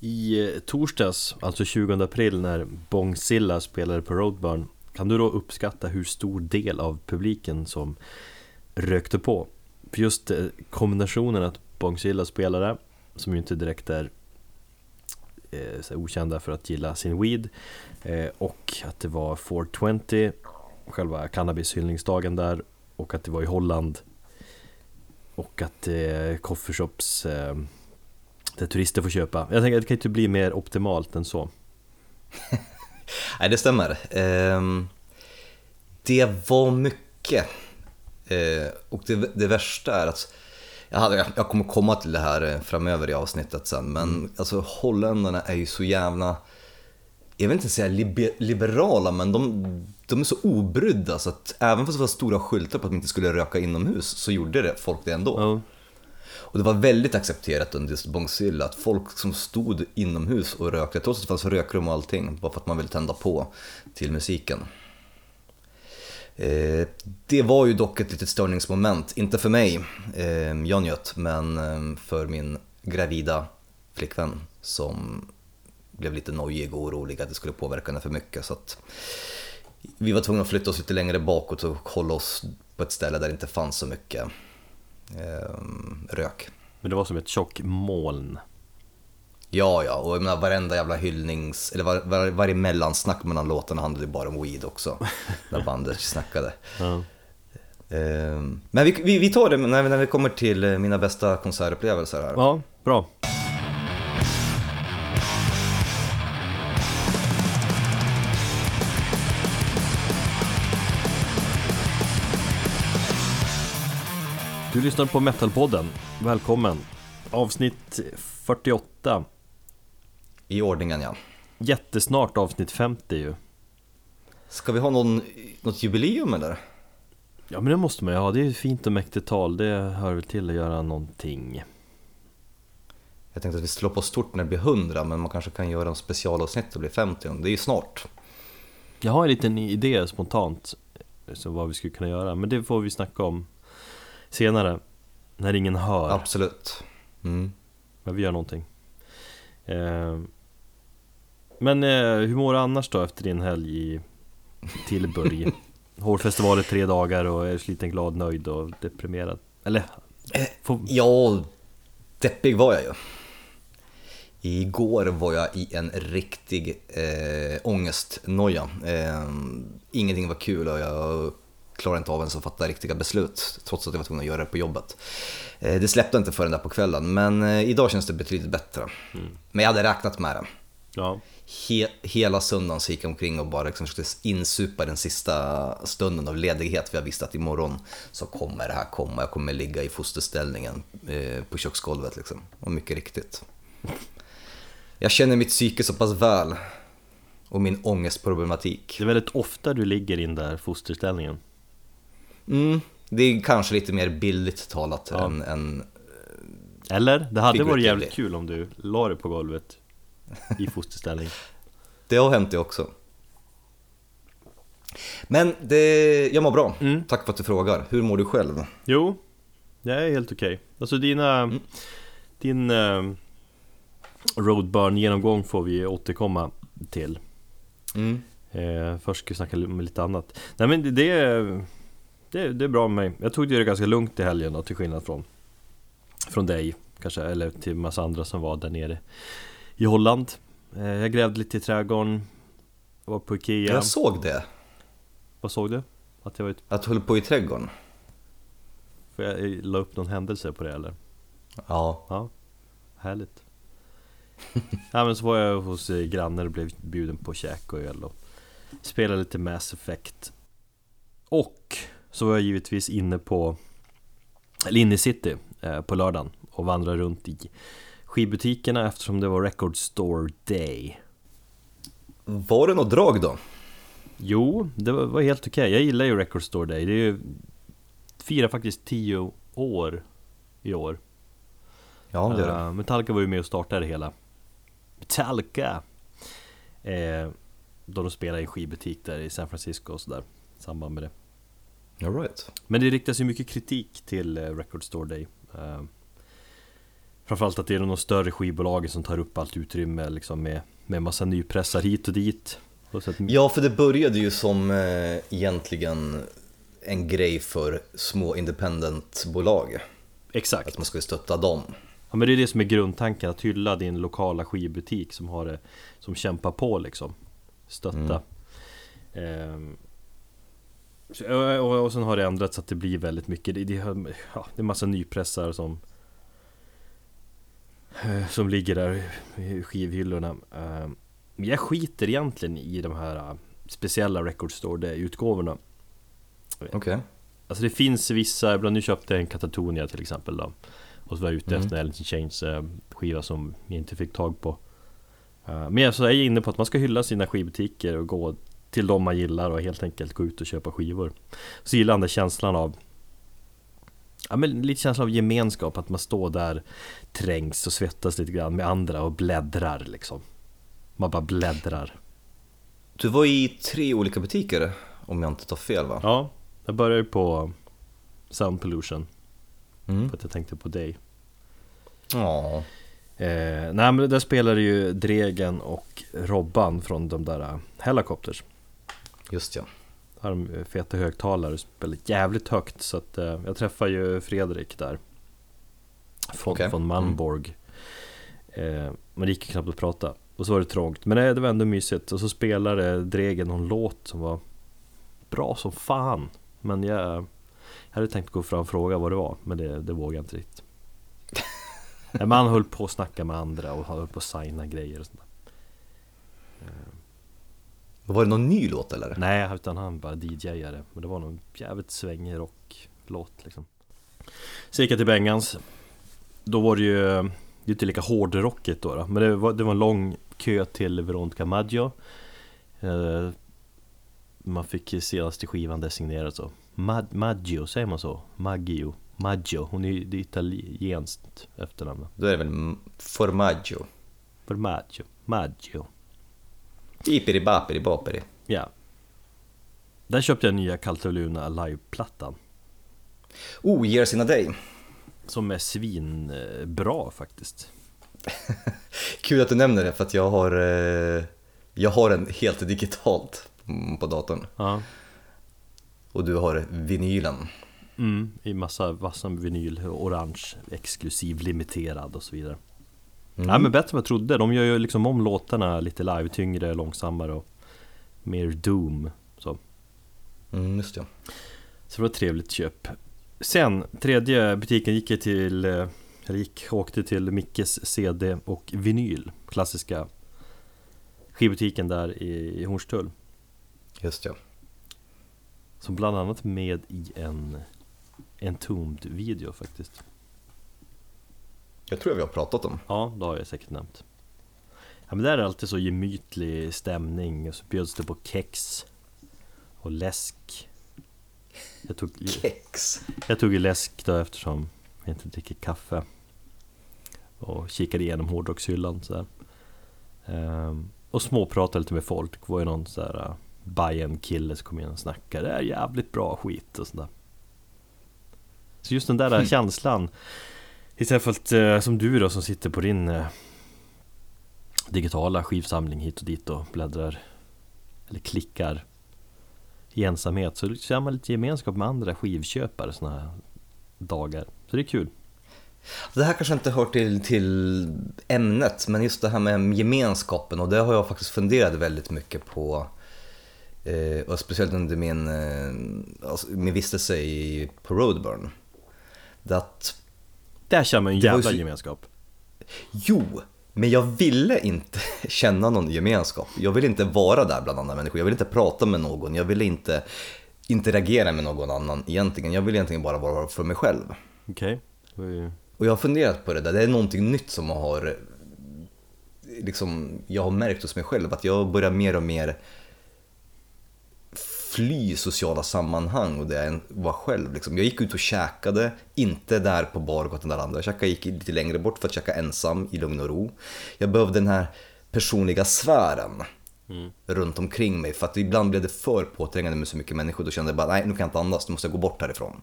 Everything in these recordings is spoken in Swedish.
I eh, torsdags, alltså 20 april när Bongzilla spelade på Roadburn Kan du då uppskatta hur stor del av publiken som rökte på? För just eh, kombinationen att Bongzilla spelade, som ju inte direkt är eh, så okända för att gilla sin weed eh, Och att det var 420, själva cannabishyllningsdagen där Och att det var i Holland Och att eh, coffeeshops eh, där turister får köpa. Jag tänker att det kan inte bli mer optimalt än så. Nej, det stämmer. Ehm, det var mycket. Ehm, och det, det värsta är att jag, hade, jag kommer komma till det här eh, framöver i avsnittet sen, men mm. alltså holländarna är ju så jävla, jag vill inte säga liberala, men de, de är så obrydda så att även fast det var stora skyltar på att man inte skulle röka inomhus så gjorde det folk det ändå. Mm. Och det var väldigt accepterat under just Bångsilla att folk som stod inomhus och rökte, trots att det fanns rökrum och allting, bara för att man ville tända på till musiken. Eh, det var ju dock ett litet störningsmoment, inte för mig, eh, jag njöt, men eh, för min gravida flickvän som blev lite nojig och orolig att det skulle påverka henne för mycket. Så att vi var tvungna att flytta oss lite längre bakåt och hålla oss på ett ställe där det inte fanns så mycket rök. Men det var som ett tjock moln. Ja, ja, och jag menar, varenda jävla hyllnings, eller var, var, varje mellansnack mellan låtarna handlade bara om weed också. när bandet snackade. Ja. Ehm, men vi, vi, vi, tar det när när vi kommer till mina bästa konsertupplevelser här. Ja, bra. Du lyssnar på Metalpodden, välkommen! Avsnitt 48 I ordningen ja. Jättesnart avsnitt 50 ju. Ska vi ha någon, något jubileum eller? Ja men det måste man ju ha, det är ett fint och mäktigt tal, det hör väl till att göra någonting. Jag tänkte att vi slår på stort när det blir 100 men man kanske kan göra en specialavsnitt och bli 50, det är ju snart. Jag har en liten idé spontant så vad vi skulle kunna göra, men det får vi snacka om senare När ingen hör Absolut mm. Men vi gör någonting eh, Men eh, hur mår du annars då efter din helg i Tillburg? Hårfestival i tre dagar och är sliten, glad, nöjd och deprimerad Eller? Eh, får... Ja, deppig var jag ju Igår var jag i en riktig eh, ångestnoja. Eh, ingenting var kul och jag klarade inte av ens att fatta riktiga beslut trots att jag var tvungen att göra det på jobbet. Eh, det släppte inte förrän där på kvällen men eh, idag känns det betydligt bättre. Mm. Men jag hade räknat med det. Ja. He hela söndagen så gick jag omkring och bara liksom försökte insupa den sista stunden av ledighet för jag visste att imorgon så kommer det här komma, jag kommer ligga i fosterställningen eh, på köksgolvet liksom. Och mycket riktigt. Jag känner mitt psyke så pass väl och min ångestproblematik. Det är väldigt ofta du ligger i den där fosterställningen. Mm, det är kanske lite mer billigt talat ja. än, än Eller? Det hade varit jävligt kul om du la dig på golvet i fosterställning Det har hänt det också Men det, jag mår bra, mm. tack för att du frågar. Hur mår du själv? Jo, jag är helt okej okay. Alltså dina, mm. din uh, roadburn-genomgång får vi återkomma till mm. eh, Först ska vi snacka om lite annat Nej men det, det det, det är bra med mig. Jag tog det ganska lugnt i helgen då, till skillnad från, från dig kanske, eller till massa andra som var där nere i Holland. Eh, jag grävde lite i trädgården, var på Ikea. Jag såg det. Vad såg du? Att jag var ute... Att du höll på i trädgården? Får jag la upp någon händelse på det eller? Ja. Ja, härligt. ja men så var jag hos grannar och blev bjuden på käk och öl och spelade lite Mass Effect. Och så var jag givetvis inne på eller inne i city eh, på lördagen och vandrade runt i skivbutikerna eftersom det var Record Store Day. Var det något drag då? Jo, det var helt okej. Okay. Jag gillar ju Record Store Day. Det är ju, firar faktiskt tio år i år. Ja, det är det. Uh, Metallica var ju med och startade det hela. Metallica! Eh, då de spelade i en skivbutik där i San Francisco och sådär. I samband med det. All right. Men det riktas ju mycket kritik till eh, Record Store Day. Uh, Framförallt att det är de större skivbolagen som tar upp allt utrymme liksom med, med massa nypressar hit och dit. Ja, för det började ju som eh, egentligen en grej för små independentbolag. exakt. Att man skulle stötta dem. Ja men det är det som är grundtanken, att hylla din lokala skivbutik som har det Som kämpar på liksom Stötta Ehm, så, och, och, sen har det ändrats så att det blir väldigt mycket. Det, det, ja, det är massa nypressar som Som ligger där i skivhyllorna. Men jag skiter egentligen i de här Speciella Record Store-utgåvorna. Okej. Alltså det finns vissa, ibland nu köpte jag en Katatonia till exempel då. Och så var jag ute Mm. efter en Alice in Chains skiva som jag inte fick tag på. Men jag är inne på att man ska hylla sina skivbutiker och gå till de man gillar och helt enkelt gå ut och köpa skivor Så gillar han den känslan av Ja men lite känslan av gemenskap, att man står där Trängs och svettas lite grann med andra och bläddrar liksom Man bara bläddrar Du var i tre olika butiker om jag inte tar fel va? Ja, jag börjar ju på Sound Pollution Mm. för att jag tänkte på dig Ja. Eh, nej men där spelade ju Dregen och Robban från de där Helicopters Just ja. De eh, feta högtalare spelar jävligt högt så att eh, jag träffade ju Fredrik där. Från, Okej. från Malmborg eh, Men det gick knappt att prata. Och så var det trångt. Men nej, det var ändå mysigt. Och så spelade Dregen någon låt som var Bra som fan. Men jag, jag hade tänkt gå fram och fråga vad det var men det, det vågade jag inte riktigt. Han höll på att snacka med andra och höll på att signa grejer och sånt där. Var det någon ny låt eller? Nej, utan han bara DJade. Men det var någon jävligt svängig rocklåt liksom. Så gick jag till Bengans. Då var det ju Det är inte lika hårdrockigt då, då. Men det var, det var en lång kö till Veronica Maggio. Eh, Man fick ju senaste skivan designerad så. Mad, Maggio, säger man så? Maggio Maggio, hon är ju italienskt efternamn. Då är det väl Formaggio? För Maggio, Maggio Ipiri bapiri bapiri. Ja Där köpte jag nya Caltoluna liveplattan Oh, Years in a Day. Som är svinbra faktiskt Kul att du nämner det för att jag har, eh, jag har den helt digitalt mm, på datorn. Ja Och du har vinylen. mm, I massa vassa vinyl, orange, exklusiv, limiterad och så vidare Mm. Ja men bättre än jag trodde, de gör ju liksom om låtarna lite live, tyngre, långsammare och mer doom så Mm, just det. Så det var ett trevligt köp Sen, tredje butiken gick jag till, eller gick, åkte till Mickes CD och vinyl Klassiska skivbutiken där i, i Hornstull Just det. Som bland annat med i en Entombed-video faktiskt Jag tror jag vi har pratat om. Ja, det har jag säkert nämnt Ja men där är det alltid så gemytlig stämning och så bjöds det på kex och läsk Jag tog, Kex. jag tog ju läsk då eftersom jag inte dricker kaffe Och kikade igenom hårdrockshyllan sådär ehm, Och småpratade lite med folk, det var ju någon sådär uh, Bajen kille som kom in och snackade Det är jävligt bra skit och sådär Så just den där Hmm. känslan Istället för att, eh, som du då som sitter på din eh, digitala skivsamling hit och dit och bläddrar eller klickar i ensamhet så känner man lite gemenskap med andra skivköpare sådana här dagar. Så det är kul. Det här kanske inte hör till, till ämnet, men just det här med gemenskapen och det har jag faktiskt funderat väldigt mycket på. Eh, och speciellt under min, eh, alltså, min vistelse i, på Roadburn. Det att, där känner man ju en jävla så- gemenskap. jo, men jag ville inte känna någon gemenskap. Jag ville inte vara där bland andra människor. Jag ville inte prata med någon. Jag ville inte interagera med någon annan egentligen. Jag ville egentligen bara vara för mig själv. Okej. Ju- Och jag har funderat på det där, det är någonting nytt som har liksom, jag har märkt hos mig själv att jag börjar mer och mer fly sociala sammanhang och det är var själv. Liksom. Jag gick ut och käkade, inte där på Bargatan där andra käkade, jag gick lite längre bort för att käka ensam i lugn och ro. Jag behövde den här personliga sfären runt omkring mig för att ibland blev det för påträngande med så mycket människor. Då kände jag bara, nej nu kan jag inte andas, nu måste jag gå bort härifrån.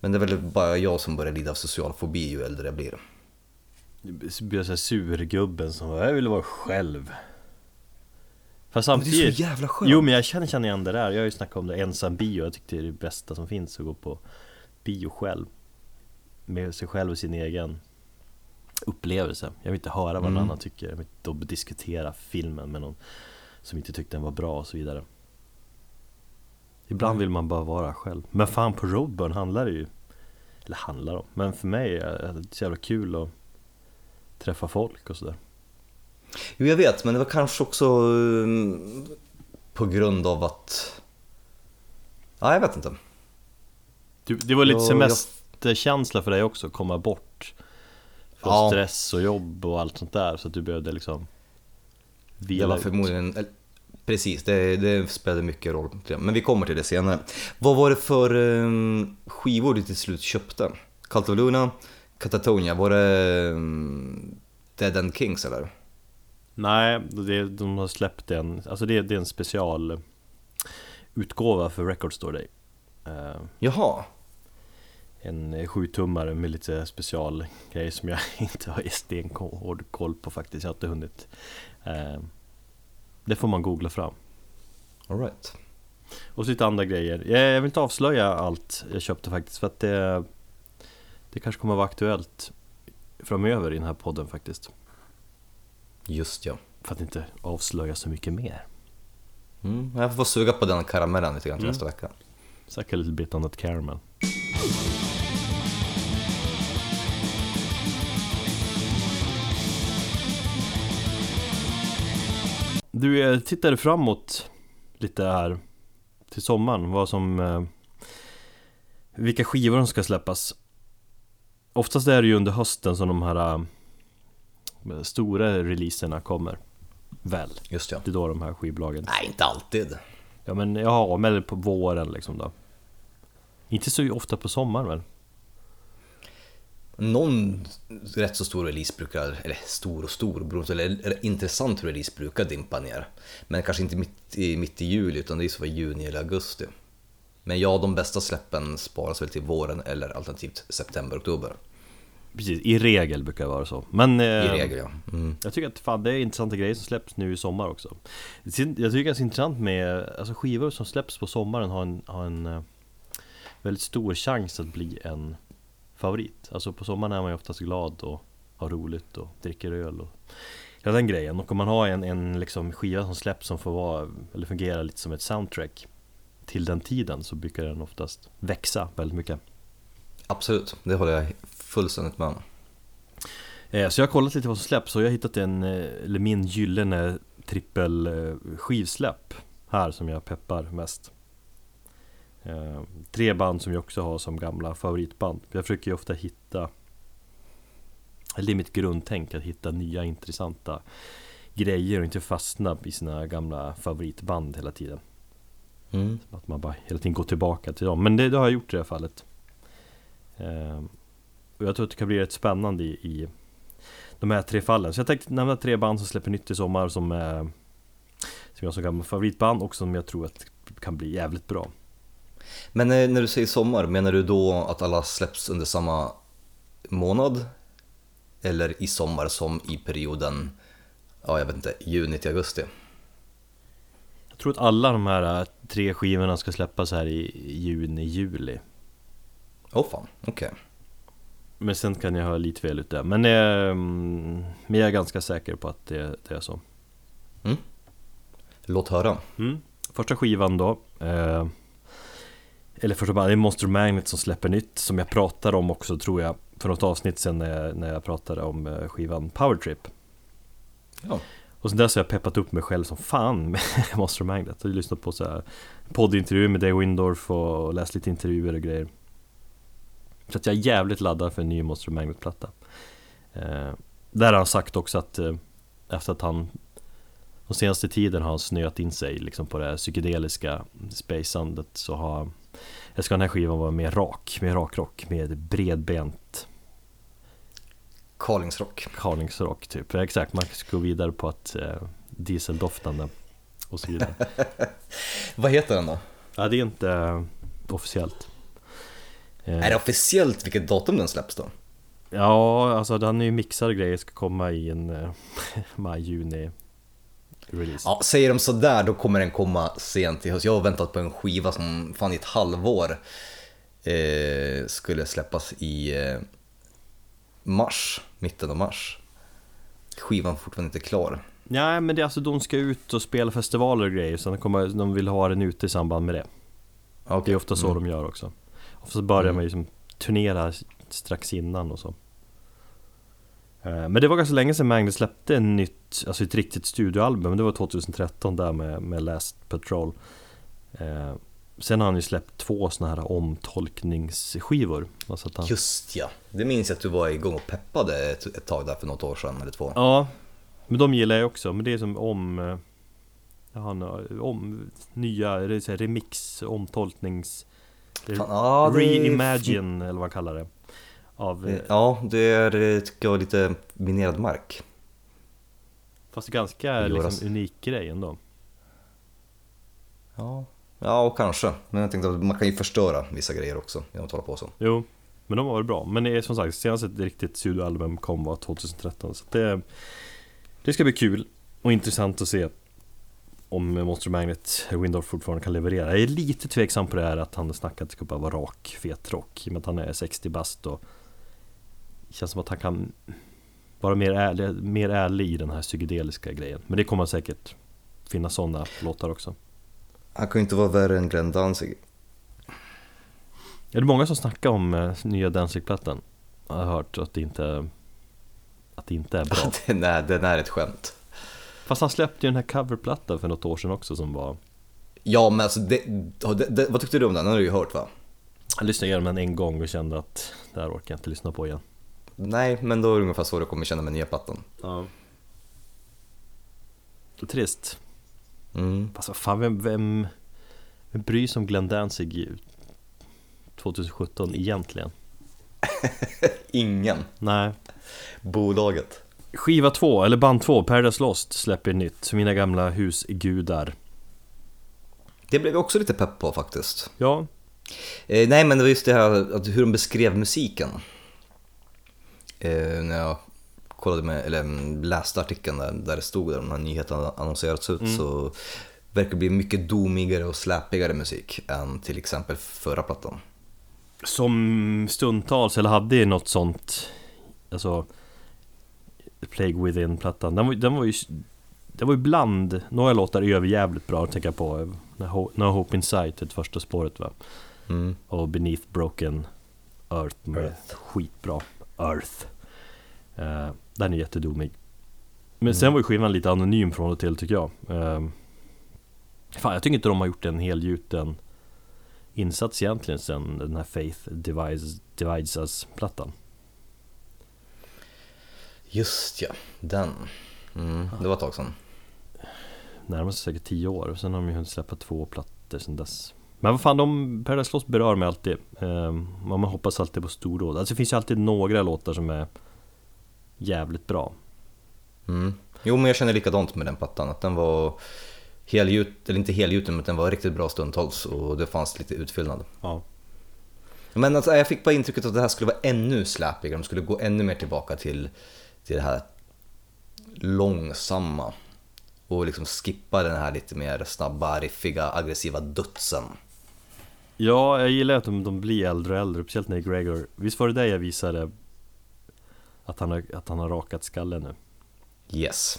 Men det är väl bara jag som börjar lida av social fobi ju äldre jag blir. Du blir såhär surgubben som jag vill vara själv Fast Men det är samtidigt så jävla skönt. Jo men jag känner, känner igen det där, jag har ju snackat om det, ensam bio, jag tyckte det är det bästa som finns att gå på bio själv. Med sig själv och sin egen upplevelse. Jag vill inte höra vad någon Mm. annan tycker, jag vill inte diskutera filmen med någon som inte tyckte den var bra och så vidare. Ibland vill man bara vara själv. Men fan på Roadburn handlar det ju Eller handlar om, men för mig är det så jävla kul att träffa folk och sådär Jo, jag vet, men det var kanske också um, på grund av att... Ja, jag vet inte. Du, det var lite semesterkänsla för dig också, komma bort Från Ja. stress och jobb och allt sånt där så att du behövde liksom Det Vila var ut. förmodligen... eller, Precis, det, det spelade mycket roll. Men vi kommer till det senare. Vad var det för um, skivor du till slut köpte? Cult of Luna, Catatonia, var det um, Dead End Kings eller? Nej, det, de har släppt en, alltså det, det är en special utgåva för Record Store Day Eh, Jaha, En sjutummare med lite specialgrejer som jag inte har stenhård koll på faktiskt, jag har inte hunnit Eh, Det får man googla fram alright. Och så lite andra grejer. Jag jag vill inte avslöja allt jag köpte faktiskt för att det Det kanske kommer att vara aktuellt framöver i den här podden faktiskt. Just ja. För att inte avslöja så mycket mer. Mm, jag får suga på den karamellen lite grann till Mm. nästa vecka. Suck a little bit on that caramel. Du eh, tittade framåt lite här till sommaren, vad som eh, vilka skivor som ska släppas. Oftast är det ju under hösten som de här eh, stora releaserna kommer. Väl, Just ja. det är då de här skivbolagen Nej, inte alltid. Ja men ja, men på våren liksom då Inte så ofta på sommaren väl? Någon rätt så stor release brukar, eller stor och stor, eller eller intressant release brukar dimpa ner. Men kanske inte mitt i, mitt i juli utan det är så var juni eller augusti. Men ja, de bästa släppen sparas väl till våren eller alternativt september, oktober. Precis, i regel brukar det vara så. Men eh, I regel ja. Mm. Jag tycker att fan, det är intressanta grejer som släpps nu i sommar också. Jag tycker det är så intressant med, alltså skivor som släpps på sommaren har en, har en eh, väldigt stor chans att bli en favorit. Alltså på sommaren är man ju oftast glad och har roligt och dricker öl och hela den grejen. Och om man har en, en liksom skiva som släpps som får vara, eller fungera lite som ett soundtrack till den tiden så brukar den oftast växa väldigt mycket. Absolut, det håller jag fullständigt med. Eh, Så jag har kollat lite vad som släpps och jag har hittat en, eh, eller min gyllene trippel eh, skivsläpp här som jag peppar mest. Tre band som jag också har som gamla favoritband. Jag försöker ju ofta hitta, eller det är mitt grundtänk, att hitta nya intressanta grejer och inte fastna i sina gamla favoritband hela tiden. Mm. Att man bara hela tiden går tillbaka till dem. Men det, det har jag gjort i det här fallet. Och jag tror att det kan bli rätt spännande i, i de här tre fallen. Så jag tänkte nämna tre band som släpper nytt i sommar som, är, som jag som gamla favoritband och som jag tror att kan bli jävligt bra. Men eh, när du säger sommar, menar du då att alla släpps under samma månad? Eller i sommar som i perioden, ja jag vet inte, juni till augusti? Jag tror att alla de här äh, tre skivorna ska släppas här i juni, juli. Åh oh, fan, okej. Men sen kan jag ha lite fel ute. Men, ehm, men jag är ganska säker på att det, det är så. Låt höra. Mm. Första skivan då eh, Eller första bandet, det är Monster Magnet som släpper nytt Som jag pratade om också tror jag För något avsnitt sen när jag, när jag pratade om eh, skivan Power Trip Ja. Och sen dess har jag peppat upp mig själv som fan med Monster Magnet Jag har lyssnat på så här poddintervjuer med Dave Windorf och läst lite intervjuer och grejer Så att jag är jävligt laddad för en ny Monster Magnet-platta eh, Där har han sagt också att eh, Efter att han de senaste tiden har han snöat in sig liksom på det här psykedeliska spaceandet så har Jag ska den här skivan vara mer rak, mer rakrock, med bredbent. Carlingsrock. Carlingsrock typ. Exakt, man ska gå vidare på att eh, dieseldoftande och så vidare. Vad heter den då? Ja det är inte eh, officiellt Är det officiellt vilket datum den släpps då? Ja, alltså den är ju mixade grejer, ska komma i en eh, maj-juni release. Ja, säger de sådär då kommer den komma sent i höst. Jag har väntat på en skiva som fan i ett halvår eh, skulle släppas i eh, mars, mitten av mars. Skivan är fortfarande inte klar. Nej, men det är alltså de ska ut och spela festivaler och grejer, så de, kommer, de vill ha den ute i samband med det. Okay. Det är ofta så de gör också. Ofta börjar Mm. man ju liksom turnera strax innan och så. Eh, Men det var ganska länge sedan Magnus släppte en nytt, alltså ett riktigt studioalbum. Det var 2013 där med, med Last Patrol. Eh, Sen har han ju släppt två såna här omtolkningsskivor. Alltså han, Just ja, det minns jag att du var igång och peppade ett, ett tag där för något år sedan eller två. Ja, men de gillar jag också. Men det är som om... eh, Ja, han har om nya det är så här remix, omtolknings... Ja, det Reimagine eller vad man kallar det. Av, eh, Ja, det är eh, tycker jag lite minerad mark. Fast ganska liksom, unik grej ändå. Ja. ja, och kanske. Men jag tänkte att man kan ju förstöra vissa grejer också genom att hålla på så. Jo, men de var väl bra. Men det är som sagt, senaste ett riktigt studioalbum kom var 2013. Så det, det ska bli kul och intressant att se om Monster Magnet Windorf fortfarande kan leverera. Jag är lite tveksam på det här att han det ska bara vara rak, fet rock. I och med att han är 60 bast och det känns som att han kan vara mer ärlig, mer ärlig i den här psykedeliska grejen. Men det kommer säkert finnas sådana låtar också. Han kan ju inte vara värre än Glenn Danzig. Är det många som snackar om eh, nya Danzig-plattan? Jag har hört att det inte Att det inte är bra den, är, den är ett skämt. Fast han släppte ju den här coverplattan för något år sedan också som var Ja, men alltså, det, det, det, vad tyckte du om den? Den har du ju hört va? Jag lyssnade igenom den en gång och kände att Det här orkar jag inte lyssna på igen Nej, men då är det ungefär så du kommer känna med nya plattan. Ja Trist Mm. Fast vad fan, vem, vem Vem bryr sig om Glenn Danzig i 2017 egentligen? Ingen. Nej Bolaget. Skiva 2, eller band 2, Paradise Lost släpper nytt Mina gamla husgudar Det blev jag också lite pepp på faktiskt. Ja, Eh, nej, men det var just det här att hur de beskrev musiken. Eh, när jag kollade med, eller mm, läste artikeln där, där det stod där de här nyheterna annonserats ut så verkar det bli mycket domigare och släpigare musik än till exempel förra plattan. Som stundtals, eller hade något sånt Alltså Plague Within-plattan. Den var, den var ju Den var ju bland Några låtar överjävligt bra, tänker jag på No Ho- No Hope In Sight, det första spåret va? Mm. Och Beneath Broken Earth med Earth. skitbra Earth. Eh, Den är jättedomig Men sen var ju skivan lite anonym från och till tycker jag. Eh, Fan jag tycker inte de har gjort en helgjuten insats egentligen sen den här Faith Divides, Divides Us-plattan Just ja, den. Mm, det var ett tag sedan. Närmar sig säkert tio år, sen har de ju hunnit släppa två plattor sen dess Men vad fan, de, Paradise Lost berör mig alltid eh, Man hoppas alltid på stordåd Alltså det finns ju alltid några låtar som är jävligt bra Mm. Jo, men jag känner likadant med den plattan. Att den var helgjut, eller inte helgjuten, men den var riktigt bra stundtals och det fanns lite utfyllnad. Ja Men alltså, jag fick bara intrycket att det här skulle vara ännu släpigare, de skulle gå ännu mer tillbaka till, till det här långsamma och liksom skippa den här lite mer snabba, riffiga, aggressiva dödsen. Ja, jag gillar att de, de blir äldre och äldre, speciellt när Gregor Visst var det där jag visade att han har, att han har rakat skallen nu? Yes.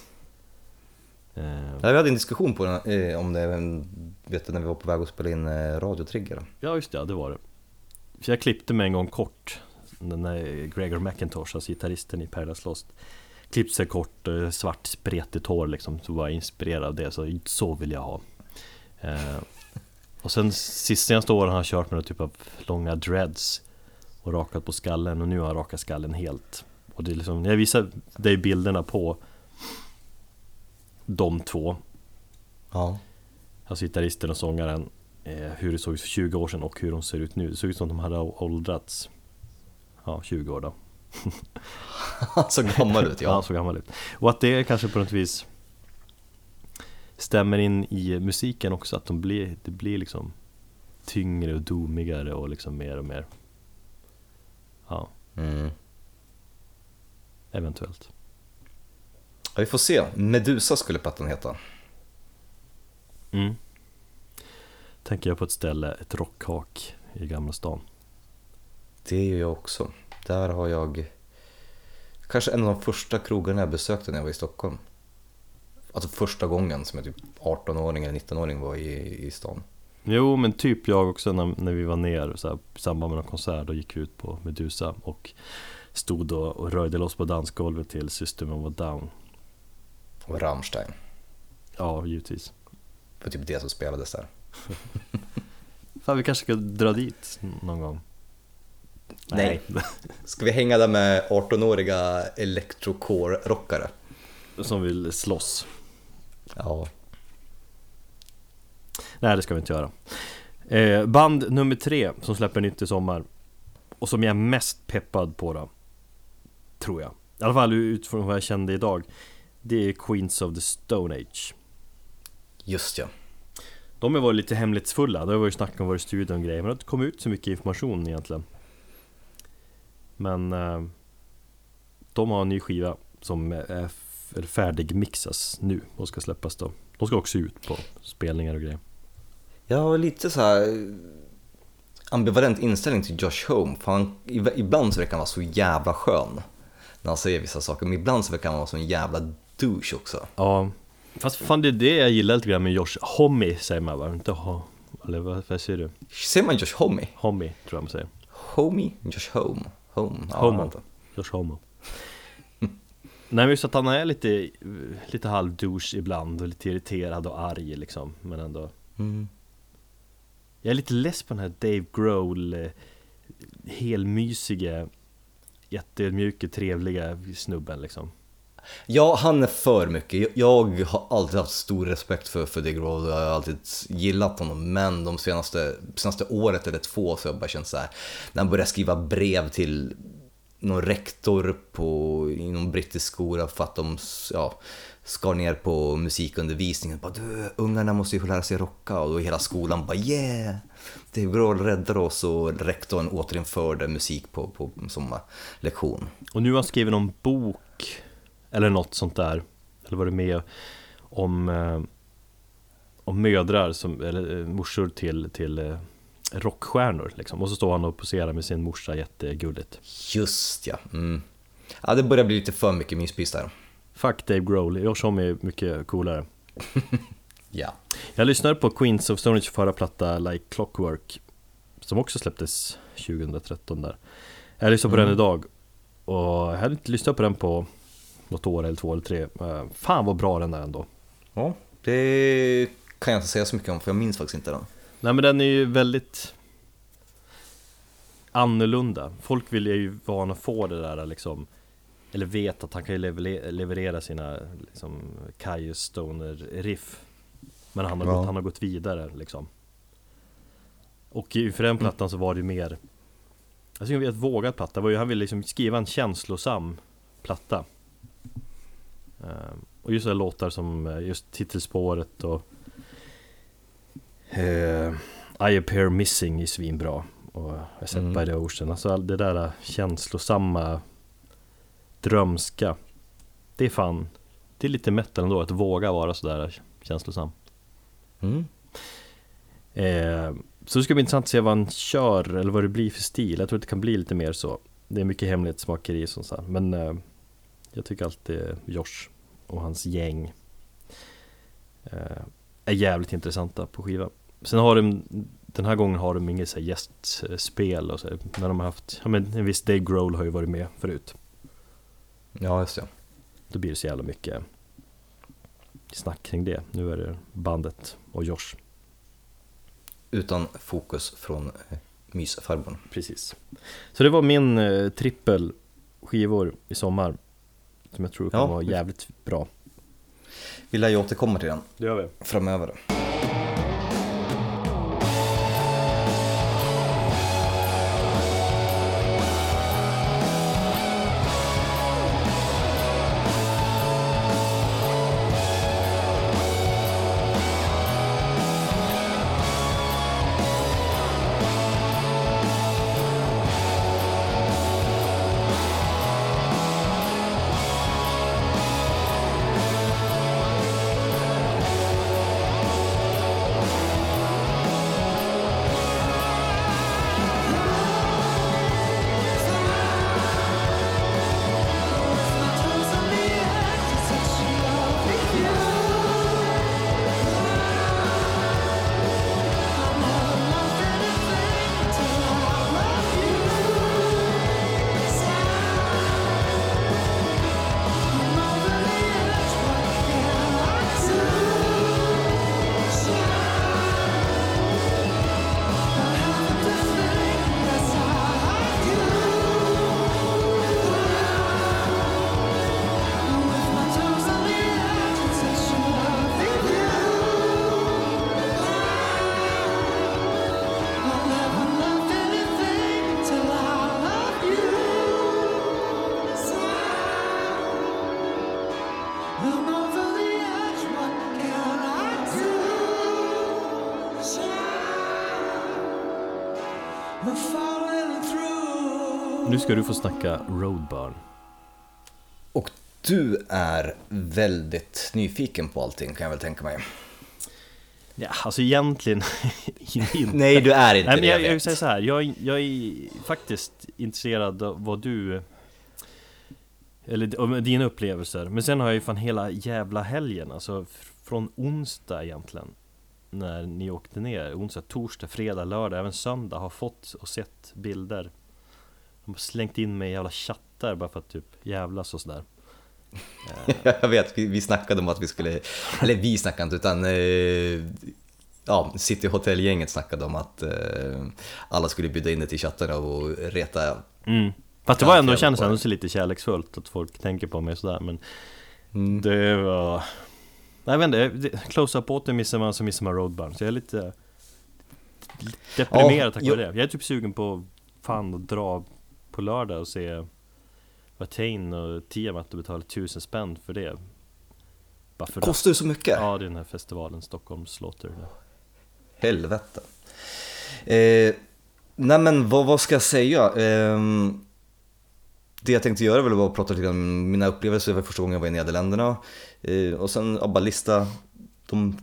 Eh, Ja, vi hade en diskussion på den, eh, om det vet du, när vi var på väg att spela in eh, Radiotrigger. ja, just det, det var det För jag klippte mig en gång kort När Gregor McIntosh, alltså gitarristen i Paradise Lost Klippte sig kort, eh, svart spretigt hår liksom Så var jag inspirerad av det, så så vill jag ha. Eh, Och sen sist senaste åren har han kört med någon typ av långa dreads Och rakat på skallen och nu har han rakat skallen helt. Och det är liksom, jag visar dig bilderna på De två. Ja. Alltså gitarristen och sångaren eh, Hur det såg ut för 20 år sedan och hur de ser ut nu. Det såg ut som att de hade åldrats Ja, 20 år då Han såg gammal ut, Ja, han såg gammal ut Och att det kanske på något vis Stämmer in i musiken också Att de blir, det blir liksom Tyngre och domigare och liksom mer och mer Ja, Mm. eventuellt. Ja, vi får se. Medusa skulle plattan heta. Mm. Tänker jag på ett ställe, ett rockhak i Gamla stan. Det gör jag också. Där har jag kanske en av de första krogarna jag besökte när jag var i Stockholm. Alltså första gången som jag typ 18-åring eller 19-åring var i, i stan. Jo, men typ jag också när, när vi var ner så här, i samband med någon konsert, då gick vi ut på Medusa och stod då och röjde loss på dansgolvet till System of a Down. Och Rammstein. Ja, givetvis. Det var typ det som spelades där. Fan, vi kanske ska dra dit någon gång. Nej. Ska vi hänga där med 18-åriga electrocore-rockare? Som vill slåss. Ja. Nej, det ska vi inte göra. Eh, band nummer tre som släpper nytt i sommar och som jag är mest peppad på då, tror jag. I alla fall utifrån vad jag kände idag. Det är Queens of the Stone Age. Just ja. De har varit lite hemlighetsfulla, det har varit snack om vår studion och grejer, men det har inte kommit ut så mycket information egentligen. Men eh, de har en ny skiva som är färdigmixas nu och ska släppas då. De ska också ut på spelningar och grejer. Jag har lite så här ambivalent inställning till Josh Home. För han, ibland så verkar han vara så jävla skön när han säger vissa saker, men ibland så verkar han vara så en jävla douche också. Ja, fast fan det är det jag gillar lite grann med Josh Homme säger man va? Inte ho, eller vad, vad säger du? Säger man Josh Homie? Homie tror jag man säger. Homie? Josh Home? Home? Ja, Homo. Josh Homo. Nej men just att han är lite, lite halvdouche ibland och lite irriterad och arg liksom, men ändå Mm. Jag är lite less på den här Dave Grohl eh, Helmysige Jättemjuke, trevliga snubben liksom Ja, han är för mycket. Jag- har alltid haft stor respekt för, för Dave Grohl och jag har alltid gillat honom. Men de senaste, senaste året eller två så har jag bara känt så här. När han började skriva brev till någon rektor på, i någon brittisk skola för att de ja, skar ner på musikundervisningen. Bara, du, ungarna måste ju få lära sig rocka och då hela skolan bara yeah! Dave Grohl räddade oss och rektorn återinförde musik på, på, som lektion. Och nu har han skrivit någon bok eller något sånt där Eller var det med om eh, Om mödrar som, eller eh, morsor till, till eh, rockstjärnor liksom Och så står han och poserar med sin morsa jättegulligt Just ja. Mm. Ja, det börjar bli lite för mycket myspys där. Fuck Dave Grohl, Josh Homme är mycket coolare Ja. Jag lyssnade på Queens of Stone Age förra platta Like Clockwork Som också släpptes 2013 där Jag lyssnade på Mm. den idag Och jag hade inte lyssnat på den på Något år eller två eller tre Eh, Fan vad bra den är ändå ja. Det kan jag inte säga så mycket om för jag minns faktiskt inte den. Nej men den är ju väldigt Annorlunda Folk vill ju vana få det där liksom Eller vet att han kan ju leverera, sina liksom Kaius Stoner riff Men han har, Ja. gått, han har gått vidare liksom Och för den plattan så var det ju mer Jag tycker det var ett vågat platta, Det var ju, han ville liksom skriva en känslosam platta Och just låtar som eh, just titelspåret och eh, I appear missing är svinbra. Och I set Mm. by the ocean. Alltså all det där eh, känslosamma Drömska. Det är fan Det är lite metal ändå att våga vara sådär känslosam. Mm. eh, Så det ska bli intressant att se vad han kör eller vad det blir för stil. Jag tror att det kan bli lite mer så. Det är mycket hemlighetsmakeri och sånt där. Men eh, Jag tycker alltid Josh och hans gäng eh, Är jävligt intressanta på skiva. Sen har de Den här gången har de inget så gästspel och så När de har haft Ja men en viss Dave Grohl har ju varit med förut. Ja, just det. Då blir det så jävla mycket Snack kring det. Nu är det bandet och Josh. Utan fokus från eh, mysfarbrorn. Precis. Så det var min eh, trippel skivor i sommar Som jag tror kommer Ja. vara jävligt bra Vi lär ju återkomma till den Det gör vi framöver. Nu ska du få snacka Roadburn. Och du är väldigt nyfiken på allting kan jag väl tänka mig. Ja, alltså egentligen inte. Nej, du är inte Nej, men det, jag, jag jag säger så här, jag, jag är faktiskt intresserad av vad du Eller dina upplevelser Men sen har jag ju fan hela jävla helgen, alltså från onsdag egentligen När ni åkte ner, onsdag, torsdag, fredag, lördag, även söndag har fått och sett bilder De har slängt in mig i jävla chattar bara för att typ jävlas och sådär Jag vet, vi, snackade om att vi skulle, eller vi snackade inte utan eh, ja, City Hotel-gänget snackade om att eh, alla skulle bjuda in dig till chattarna och reta mm. Fast det var ändå, kändes ändå så lite kärleksfullt att folk tänker på mig och sådär men mm. Det var... Nej, jag vet inte, det- close up åter missar man så missar man roadburn Så jag är lite deprimerad Ja, tack vare det Jag är typ sugen på fan att dra på lördag och se Watain och Tiamat och betala tusen spänn för det Bara för Kostar det så mycket? Ja, det är den här festivalen, Stockholms Slaughter Helvete. Eh, nej men vad, vad ska jag säga? Ehm, det jag tänkte göra var att prata lite om mina upplevelser, var första gången jag var i Nederländerna. Eh, och sen ja, bara lista de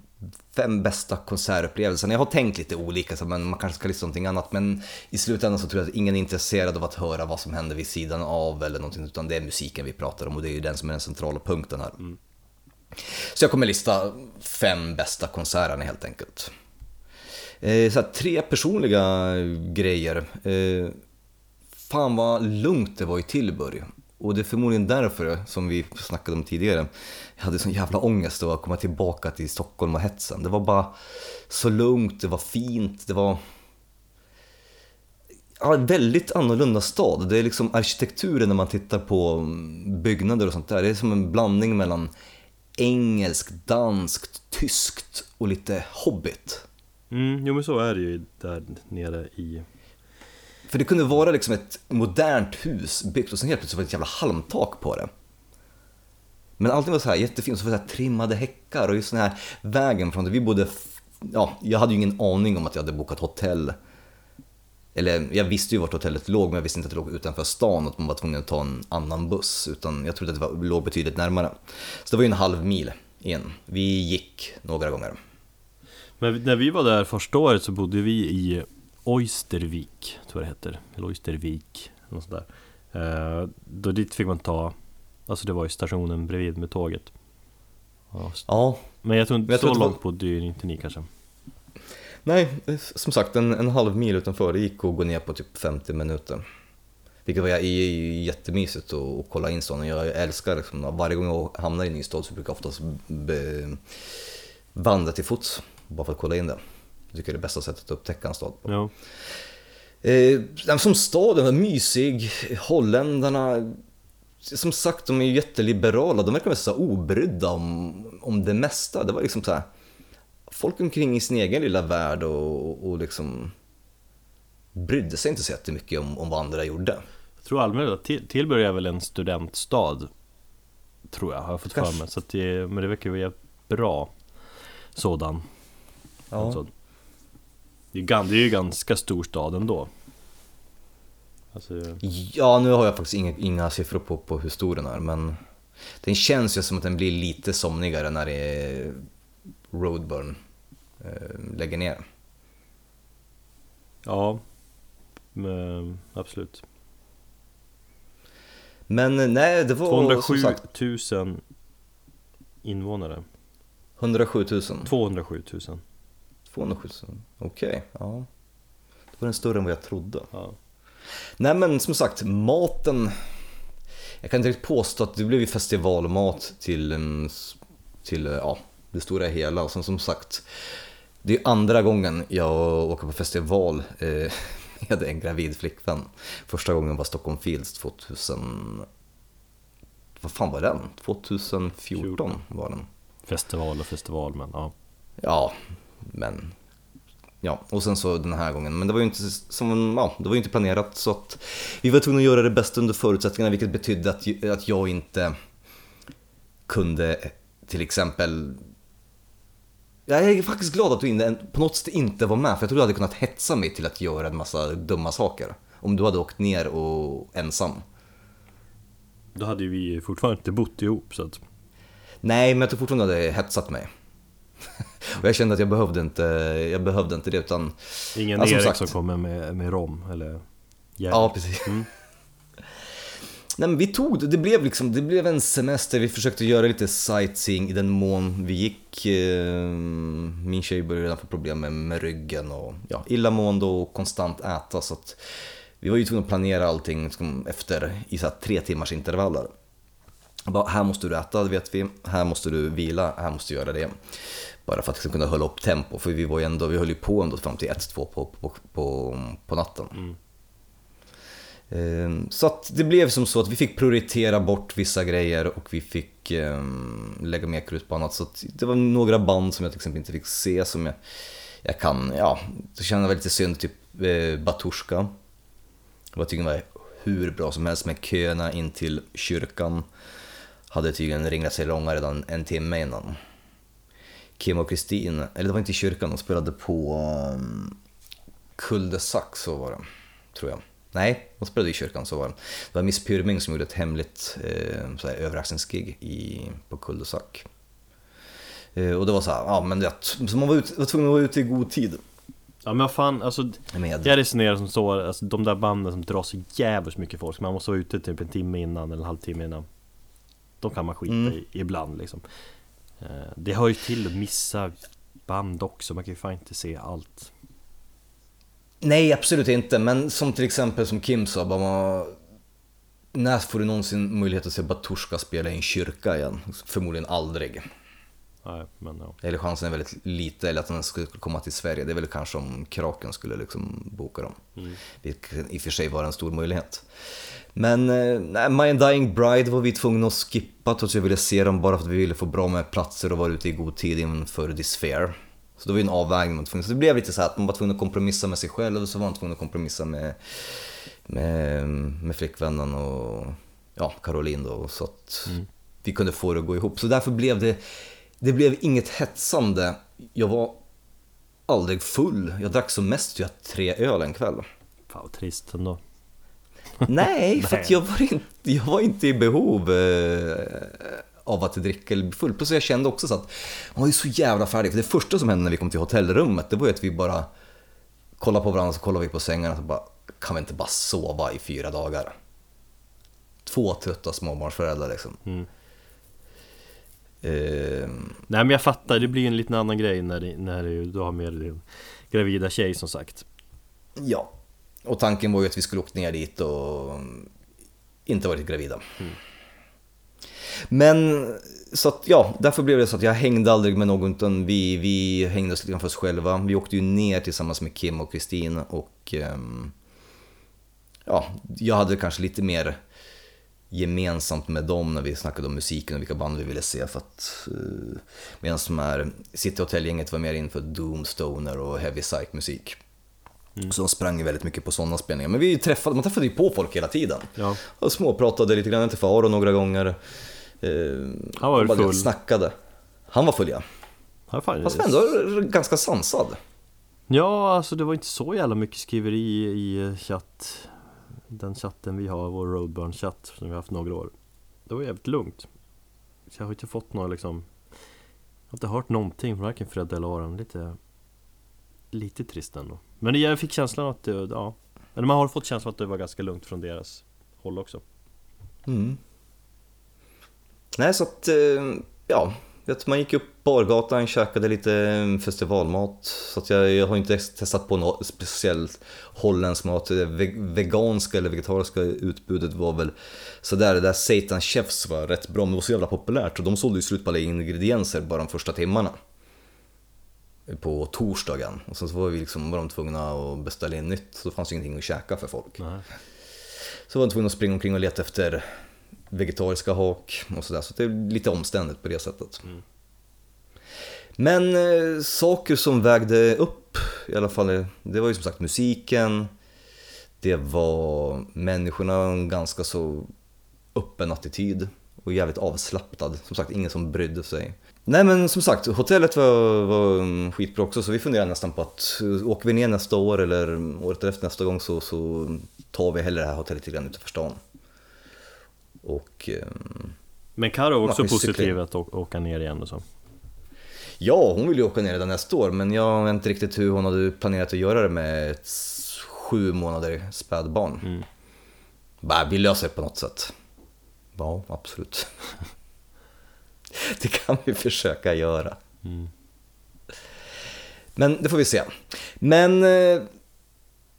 fem bästa konsertupplevelserna. Jag har tänkt lite olika, så men man kanske ska lista någonting annat. Men i slutändan så tror jag att ingen är intresserad av att höra vad som händer vid sidan av eller någonting, utan det är musiken vi pratar om och det är ju den som är den centrala punkten här. Så jag kommer lista fem bästa konserterna helt enkelt. Eh, så här, tre personliga grejer. Eh, fan vad lugnt det var i Tillburg. Och det är förmodligen därför, som vi snackade om tidigare, jag hade sån jävla ångest att komma tillbaka till Stockholm och hetsen. Det var bara så lugnt, det var fint, det var ja, väldigt annorlunda stad. Det är liksom arkitekturen när man tittar på mm, byggnader och sånt där. Det är som en blandning mellan engelskt, danskt, tyskt och lite hobbit. mm, Jo men så är det ju där nere i för det kunde vara liksom ett modernt hus byggt och sen helt plötsligt var det ett jävla halmtak på det. Men allting var så här jättefint, så var det så här trimmade häckar och just den här vägen från där vi bodde. Ja, jag hade ju ingen aning om att jag hade bokat hotell. Eller jag visste ju vart hotellet låg, men jag visste inte att det låg utanför stan och att man var tvungen att ta en annan buss. Utan jag trodde att det var, låg betydligt närmare. Så det var ju en halv mil in. Vi gick några gånger. Men när vi var där första året så bodde vi i Oystervik, tror jag det heter. Eller Oystervik, något sånt där. Eh, Då dit fick man ta Alltså det var ju stationen bredvid med tåget. Ja, Men jag tror inte jag tror så det var- långt bodde ju inte ni kanske. Nej, som sagt en, en halv mil utanför, det gick att gå ner på typ 50 minuter. Vilket var jättemysigt att, kolla in stan jag älskar liksom, varje gång jag hamnar i en ny stad så brukar jag oftast be, vandra till fots bara för att kolla in det. Jag tycker det är det bästa sättet att upptäcka en stad på. Ja, Eh, som staden var mysig, holländarna, som sagt de är ju jätteliberala, de verkar mest så obrydda om, om det mesta. Det var liksom så här, folk omkring i sin egen lilla värld och, och liksom brydde sig inte så jättemycket om, om vad andra gjorde. jag tror allmänt att Till- Tillberg är väl en studentstad Tror jag, har jag fått för mig. Så det, Men det verkar ju vara bra Sådan. Alltså, det, är, ju ganska stor stad ändå Alltså, Ja, nu har jag faktiskt inga, inga siffror på, på hur stor den är, men den känns ju som att den blir lite somnigare när det är Roadburn eh, lägger ner. ja men, Absolut Men nej, det var 207 som sagt 000 invånare 107 000. 207 000 207 000, okej. ja. Det var den större än vad jag trodde. ja. Nej men som sagt, maten. Jag kan inte riktigt påstå att det blev festivalmat till, till ja, det stora hela. Och sen som sagt, det är andra gången jag åker på festival eh, med en gravid flickvän. Första gången var Stockholm Fields 2000... Vad fan var den? 2014 var den. Festival och festival men ja Ja, men... Ja, och sen så den här gången. Men det var ju inte, som, ja, det var ju inte planerat så att vi var tvungna att göra det bästa under förutsättningarna vilket betydde att, att jag inte kunde till exempel Jag är faktiskt glad att du inte, på något sätt inte var med, för jag tror du hade kunnat hetsa mig till att göra en massa dumma saker. Om du hade åkt ner och ensam. Då hade vi fortfarande inte bott ihop så att... Nej, men jag tror fortfarande du hade hetsat mig. och jag kände att jag behövde inte, jag behövde inte det utan... Ingen Ja, som Erik sagt. som kommer med, med rom eller... Ja, precis. Mm. Nej men vi tog det, blev liksom, det blev en semester, vi försökte göra lite sightseeing i den mån vi gick. Eh, Min tjej började redan få problem med, med ryggen och ja, illamående och konstant äta så att vi var ju tvungna att planera allting liksom, efter i så tre timmars intervaller. Bara, här måste du äta, det vet vi. Här måste du vila, här måste du göra det. Bara för att liksom kunna hålla upp tempo, för vi var ju ändå, vi höll ju på ändå fram till 1-2 på, på, på, på natten. Mm. Ehm, Så att det blev som så att vi fick prioritera bort vissa grejer och vi fick ehm, lägga mer krut på annat. Så att det var några band som jag till exempel inte fick se som jag, jag kan, ja, det kände jag lite synd, typ eh, Batushka. Jag tyckte det var hur bra som helst med köerna in till kyrkan. Hade tydligen ringlat sig långa redan en timme innan. Kim och Kristin, eller det var inte i kyrkan, de spelade på um, Kuldesack, så var det, tror jag. Nej, de spelade i kyrkan, så var det. Det var Miss Pyrming som gjorde ett hemligt eh, överraskningsgig i, på Kuldesack. Eh, och det var så här, ja men det, så man var, ut, var tvungen att vara ute i god tid. Ja men vad fan, alltså Med. Jag resonerar som så, alltså de där banden som drar så jävligt mycket folk, man måste vara ute typ en timme innan eller en halvtimme innan De kan man skita Mm. i ibland liksom Eh, det hör ju till att missa band också, man kan ju fan inte se allt Nej, absolut inte. Men som till exempel som Kim sa, bara man, när får du någonsin möjlighet att se Batushka spela i en kyrka igen? Förmodligen aldrig. Nej men ja Eller chansen är väldigt lite, eller att han skulle komma till Sverige. Det är väl kanske om Kraken skulle liksom boka dem. Mm. Vilket i och för sig var en stor möjlighet. Men eh, nej, My Undying Bride var vi tvungna att skippa trots att jag ville se dem bara för att vi ville få bra med platser och vara ute i god tid inför Despair. Så det var ju en avvägning man var tvungen. Så det blev lite så här att man var tvungen att kompromissa med sig själv och så var man tvungen att kompromissa med, med, med flickvännen och ja, Caroline då. Så att Mm. vi kunde få det att gå ihop. Så därför blev det, det blev inget hetsande. Jag var aldrig full. Jag drack som mest jag tre öl en kväll. Fan vad trist ändå Nej, för att jag var inte, jag var inte i behov eh, av att dricka eller bli full. Plus jag kände också så att man var ju så jävla färdig. För det första som hände när vi kom till hotellrummet, det var ju att vi bara kollade på varandra, så kollade vi på sängarna och bara, kan vi inte bara sova i fyra dagar? Två trötta småbarnsföräldrar liksom. mm. Eh, Nej men jag fattar, det blir en liten annan grej när, det, när du har med din gravida tjej som sagt ja, och tanken var ju att vi skulle åkt ner dit och inte varit gravida. Men så att ja, därför blev det så att jag hängde aldrig med någon utan vi, vi hängde oss lite för oss själva. Vi åkte ju ner tillsammans med Kim och Kristin och ehm, ja, jag hade kanske lite mer gemensamt med dem när vi snackade om musiken och vilka band vi ville se för att uh, medan de här City Hotel-gänget var mer inför Doom, Stoner och Heavy Psych-musik. Så de sprang ju väldigt mycket på sådana spelningar. Men vi träffade, man träffade ju på folk hela tiden. Ja, Och småpratade lite grann, jag träffade Aron några gånger. Eh, Han var väl full? Snackade. Han var full ja. Fast ändå ganska sansad. Ja, alltså det var inte så jävla mycket skriveri i chatt den chatten vi har, vår Roadburn-chatt som vi har haft några år. Det var jävligt lugnt. Så jag har inte fått några liksom Jag har inte hört någonting från varken Fred eller Aron, lite Lite trist ändå. Men jag fick känslan att det, ja. Men man har fått känslan att det var ganska lugnt från deras håll också. Mm. Nej, så att, eh, ja. Vet, man gick upp bargatan, käkade lite eh, festivalmat. Så att jag, jag har inte testat på något speciellt holländsk mat. Det ve- veganska eller vegetariska utbudet var väl sådär. Det där Satan Chefs var rätt bra, men det var så jävla populärt. Och de sålde ju slut på alla ingredienser bara de första timmarna. På torsdagen. Och sen så var vi liksom, var de tvungna att beställa in nytt. Så det fanns ju ingenting att käka för folk. Nej. Så var jag tvungen att springa omkring och leta efter vegetariska hak och sådär. Så det är lite omständigt på det sättet. Men eh, saker som vägde upp i alla fall, eh, det var ju som sagt musiken. Det var människorna, en ganska så öppen attityd. och jävligt avslappnad. Som sagt, ingen som brydde sig. Nej men som sagt, hotellet var, var skitbra också så vi funderar nästan på att åker vi ner nästa år eller året efter nästa gång så, så tar vi hellre det här hotellet lite grann utanför stan. Och... ehm, Men Karo är också cykla positiv att åka ner igen och så. Ja, hon vill ju åka ner redan nästa år men jag vet inte riktigt hur hon hade planerat att göra det med ett sju månader spädbarn. Mm. Bara, vi löser det på något sätt. Ja, absolut. det kan vi försöka göra. Mm. Men det får vi se. Men eh,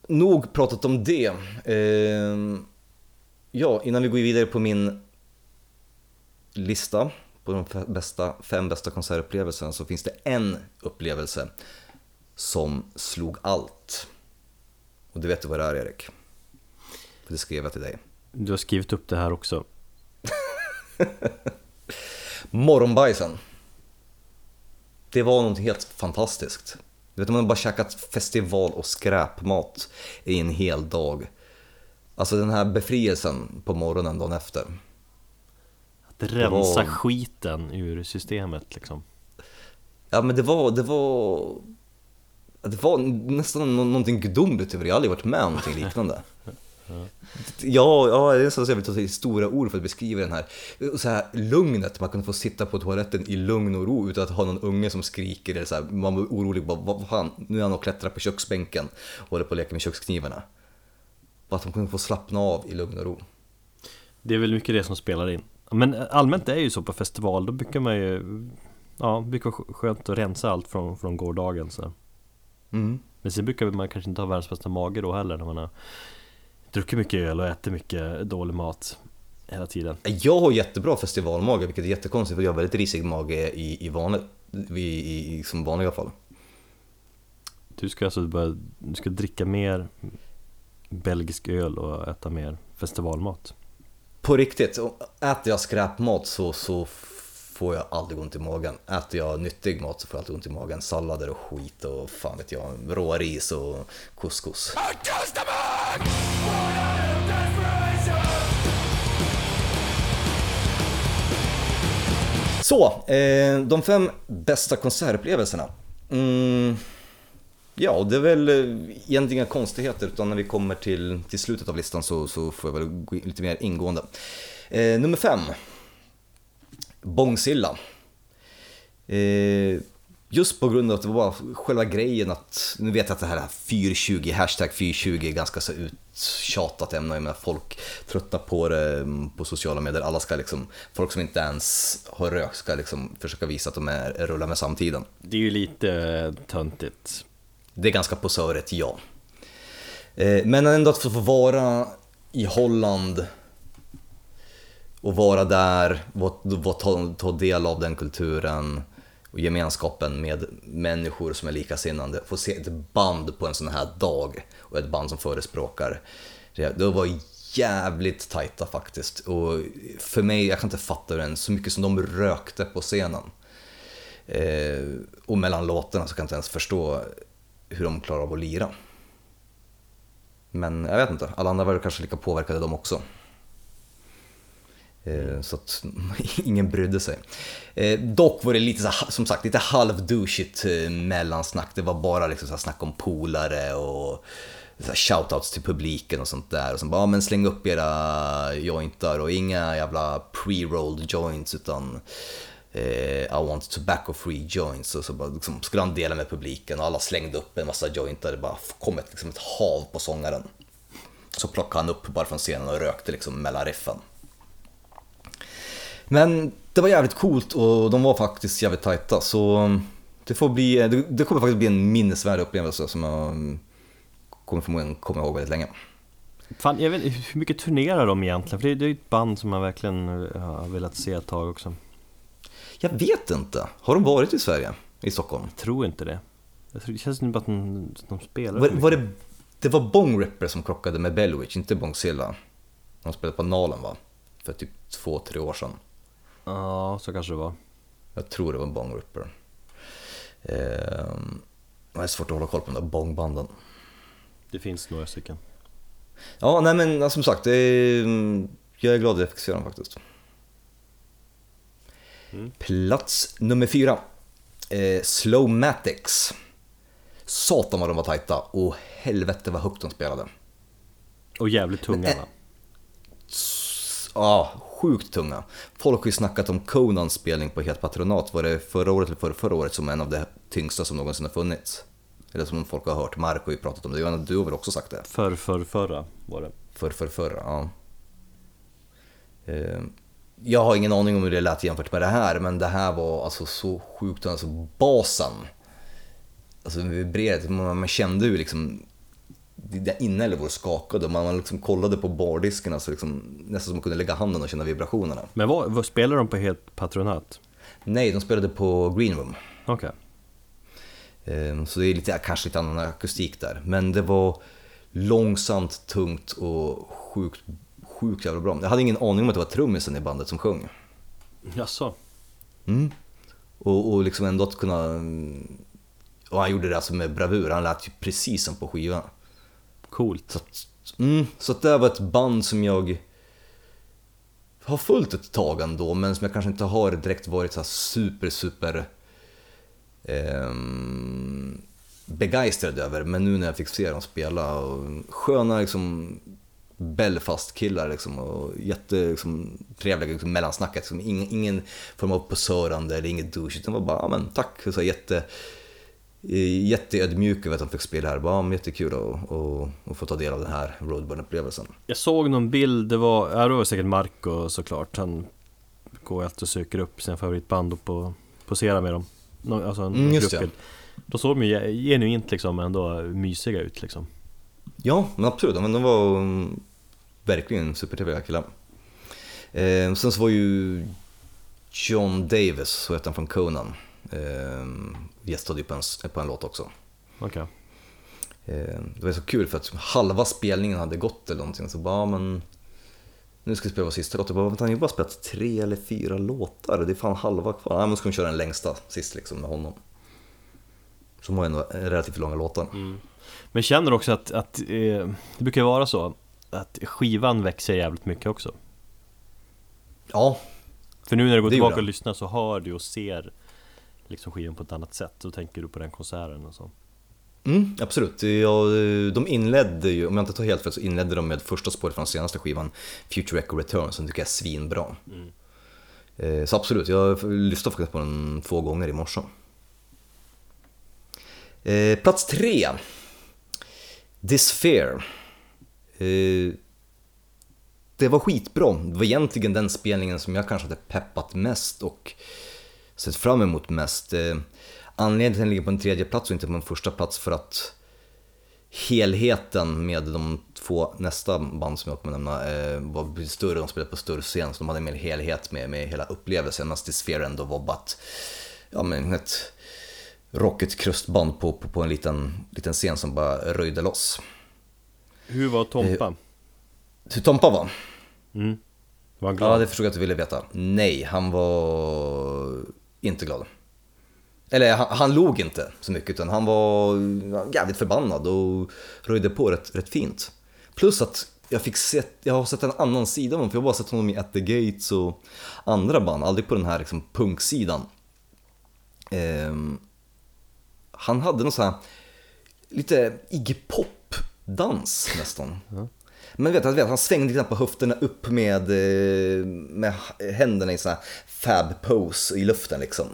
nog pratat om det. Eh, ja, innan vi går vidare på min lista på de bästa, fem bästa konsertupplevelserna så finns det en upplevelse som slog allt. Och du vet du vad det är Erik? För det skrev jag till dig. Du har skrivit upp det här också. Morgonbajsen. Det var något helt fantastiskt. Du vet, man har bara käkat festival och skräpmat i en hel dag. Alltså den här befrielsen på morgonen dagen efter. Att rensa var- skiten ur systemet liksom. Ja men det var, det var... Det var nästan nå- någonting gudomligt över det. Jag har aldrig varit med om någonting liknande. Ja, ja, det är så jag vill ta till stora ord för att beskriva den här, så här lugnet, man kunde få sitta på toaletten i lugn och ro utan att ha någon unge som skriker eller så här, man var orolig, bara, vad fan, nu är han och klättrar på köksbänken och håller på att leka med köksknivarna. Bara att de kunde få slappna av i lugn och ro. Det är väl mycket det som spelar in. Men allmänt är ju så på festival, då brukar man ju Ja, det brukar vara skönt att rensa allt från, från gårdagen så. Mm. Men sen brukar man kanske inte ha världens bästa mage då heller när man har druckit mycket öl och ätit mycket dålig mat hela tiden. Jag har jättebra festivalmage, vilket är jättekonstigt för jag har väldigt risig mage i, i, vanligt, i, i, i som vanliga fall. Du ska alltså börja, du ska dricka mer belgisk öl och äta mer festivalmat. På riktigt, äter jag skräpmat så, så får jag aldrig ont i magen. Äter jag nyttig mat så får jag alltid ont i magen. Sallader och skit och fan vet jag, råris och couscous. Så, eh, de fem bästa konsertupplevelserna. Mm, ja, det är väl eh, egentligen inga konstigheter utan när vi kommer till, till slutet av listan så, så får jag väl gå in lite mer ingående. Eh, nummer fem. Bångsilla. Eh, just på grund av att det var själva grejen att, nu vet jag att det här 420, hashtag 420 är ganska så uttjatat ämne, jag menar folk tröttnar på det mm, på sociala medier, alla ska liksom, folk som inte ens har rökt ska liksom försöka visa att de är, är rullar med samtiden. Det är ju lite töntigt. Det är ganska posörigt, ja. Eh, men ändå att få vara i Holland och vara där, och ta, ta del av den kulturen och gemenskapen med människor som är likasinnande. Få se ett band på en sån här dag och ett band som förespråkar det. Var jävligt tajta faktiskt. Och för mig, jag kan inte fatta det än, så mycket som de rökte på scenen. Eh, och mellan låtarna så kan jag inte ens förstå hur de klarar av att lira. Men jag vet inte, alla andra var kanske lika påverkade de också. Eh, så att ingen brydde sig. Eh, dock var det lite så här, som sagt lite halvdouchigt eh, mellansnack. Det var bara liksom så här snack om polare och så här shoutouts till publiken och sånt där. Och sen bara, ja, men släng upp era jointar och inga jävla pre-rolled joints utan eh, I want tobacco free joints. Och så bara, liksom, skulle han dela med publiken och alla slängde upp en massa jointar. Det bara kom ett, liksom ett hav på sångaren. Så plockade han upp bara från scenen och rökte liksom mellan riffen. Men det var jävligt coolt och de var faktiskt jävligt tajta så det får bli, det, det kommer faktiskt bli en minnesvärd upplevelse som jag mm, kommer förmodligen komma ihåg väldigt länge. Fan, jag vet hur mycket turnerar de egentligen? För det, det är ju ett band som man verkligen eh, har velat se ett tag också. Jag vet inte, har de varit i Sverige? I Stockholm? Jag tror inte det. Det känns som att de, de spelar Var, var det, det var Bong Ripper som krockade med Bellwitch, inte Bongzilla. De spelade på Nalen va? För typ två, tre år sedan. Ja, så kanske det var. Jag tror det var Bong Ripper. Ehm, det är svårt att hålla koll på de där bongbanden. Det finns några stycken. Ja, nej men som sagt, är, jag är glad att jag fick se dem faktiskt. Plats nummer fyra. Eh, Slowmatics. Satan vad de var tajta och helvete vad högt de spelade. Och jävligt tunga eh, va? Ja, sjukt tunga. Folk har ju snackat om Conans spelning på Het Patronat, var det förra året eller förra, förra året som en av de tyngsta som någonsin har funnits? Eller som folk har hört, Mark har ju pratat om det, Johanna du har väl också sagt det? För, för, förra var det. För, för, förra, ja. Eh, Jag har ingen aning om hur det lät jämfört med det här, men det här var alltså så sjukt, alltså basen. Alltså vibrerade, man, man kände ju liksom där inälvor skakade och man liksom kollade på bardisken, alltså liksom, nästan som man kunde lägga handen och känna vibrationerna. Men vad, vad spelar de på helt patronat? Nej, de spelade på Green Room. Okej. Ehm, Så det är lite, kanske lite annan akustik där. Men det var långsamt, tungt och sjukt, sjukt jävla bra. Jag hade ingen aning om att det var trummisen i bandet som sjöng. Jaså? Mm. Och, och liksom ändå att kunna... Och han gjorde det alltså med bravur, han lät ju precis som på skivan. Coolt. Så att, mm, så att det var ett band som jag har följt ett tag ändå, men som jag kanske inte har direkt varit så super, super ehm, begeistrad över. Men nu när jag fick se dem spela, och sköna liksom Belfast-killar liksom, och jätte liksom, trevliga liksom, mellansnacket. Liksom, ingen, ingen form av posörande eller inget douche, utan var bara ja, men, tack. Så jätte, eh, jätteödmjuk över att de fick spela här. Bara, ja, jättekul att och, och få ta del av den här roadburn-upplevelsen. Jag såg någon bild, det var, ja, det var säkert Marco såklart. Han går alltid och söker upp sina favoritband och på, poserar med dem. Alltså en Mm, just gruppbild. Då såg de ju genuint liksom ändå mysiga ut liksom. Ja, men absolut. Men de var mm, verkligen supertrevliga killar. Eh, sen så var ju John Davis, så heter han från Conan, eh, gästade ju på en, på en låt också. Okej. Eh, det var så kul för att halva spelningen hade gått eller någonting, så bara, men nu ska vi spela vår sista låt. Jag bara, vänta, han har ju bara spelat tre eller fyra låtar, det är fan halva kvar. Ja, men ska vi köra den längsta sist liksom med honom. Som var ändå relativt långa låtar. Men känner också att, att eh, det brukar ju vara så att skivan växer jävligt mycket också. Ja, För nu när du går tillbaka och lyssnar så hör du och ser liksom skivan på ett annat sätt. Så tänker du på den konserten och så. Mm, absolut. Ja, de inledde ju, om jag inte tar helt fel, så inledde de med första spåret från senaste skivan, Future Echo Return, som tycker jag är svinbra. Eh, Så absolut, jag lyssnade faktiskt på den två gånger i morse. Eh, Plats tre. This Fear. Eh, Det var skitbra. Det var egentligen den spelningen som jag kanske hade peppat mest och sett fram emot mest. Eh, Anledningen till att den ligger på en tredje plats och inte på en första plats för att helheten med de två nästa band som jag kommer nämna eh, var större, de spelade på större scen så de hade mer helhet med, med hela upplevelsen medan Sphere ändå var bara ett, ja, men ett rockigt krustband på, på, på en liten, liten scen som bara röjde loss. Hur var Tompa? Hur Tompa var? Mm. Var han glad? Ja, det förstod jag att du ville veta. Nej, han var inte glad. Eller han, han log inte så mycket utan han var jävligt förbannad och röjde på rätt, rätt fint. Plus att jag fick sett, jag har sett en annan sida av honom för jag har bara sett honom i At the Gates och andra band, aldrig på den här liksom punksidan. Ehm, han hade någon sån här lite Iggy Pop-dans nästan. Men vet, vet, han svängde lite på höfterna upp med, eh, med händerna i sån här fab pose i luften liksom.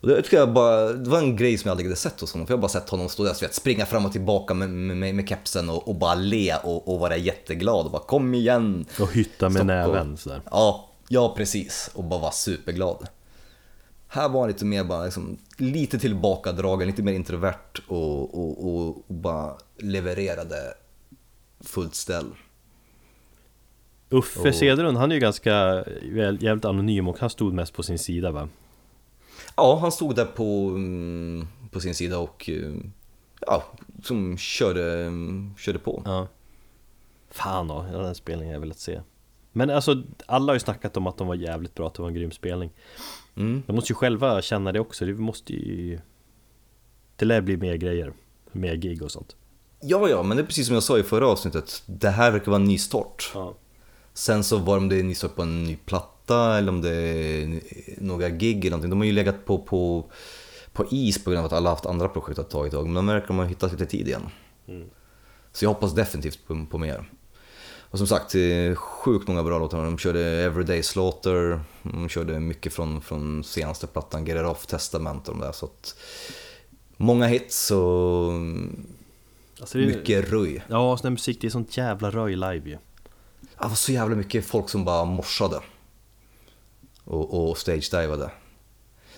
Och det, tycker jag bara, det var en grej som jag aldrig hade sett hos honom, för jag har bara sett honom stå där vet, springa fram och tillbaka med, med, med kepsen och, och bara le och, och vara jätteglad och bara kom igen. Och hytta med Stopp näven sådär. Ja, ja precis. Och bara vara superglad. Här var han lite mer bara liksom, lite tillbakadragen, lite mer introvert och, och, och, och bara levererade fullt ställ. Uffe Och- Cederlund, han är ju ganska jävligt anonym och han stod mest på sin sida va? Ja, han stod där på, mm, på sin sida och eh, ja, som körde, körde på. Ja Fan då, den spelningen jag velat se Men alltså, alla har ju snackat om att de var jävligt bra, att det var en grym spelning Mm. De måste ju själva känna det också, det måste ju Det lär bli mer grejer, mer gig och sånt Ja, ja, men det är precis som jag sa i förra avsnittet. Det här verkar vara en ny start. Ja, Sen så var de det en ny start på en ny platta platta eller om det är några gig eller någonting. De har ju legat på, på, på is på grund av att alla haft andra projekt att ta i tag. Men de verkar ha hittat lite tid igen. Mm. Så jag hoppas definitivt på, på mer. Och som sagt, sjukt många bra låtar. De körde Everyday Slaughter, de körde mycket från, från senaste plattan, Get It Off, Testament och de där. Så att, många hits och Alltså det mycket röj. Ja, sån här musik, det är sånt jävla röj live ju. Det var så jävla mycket folk som bara morsade. Och, och stage-divade.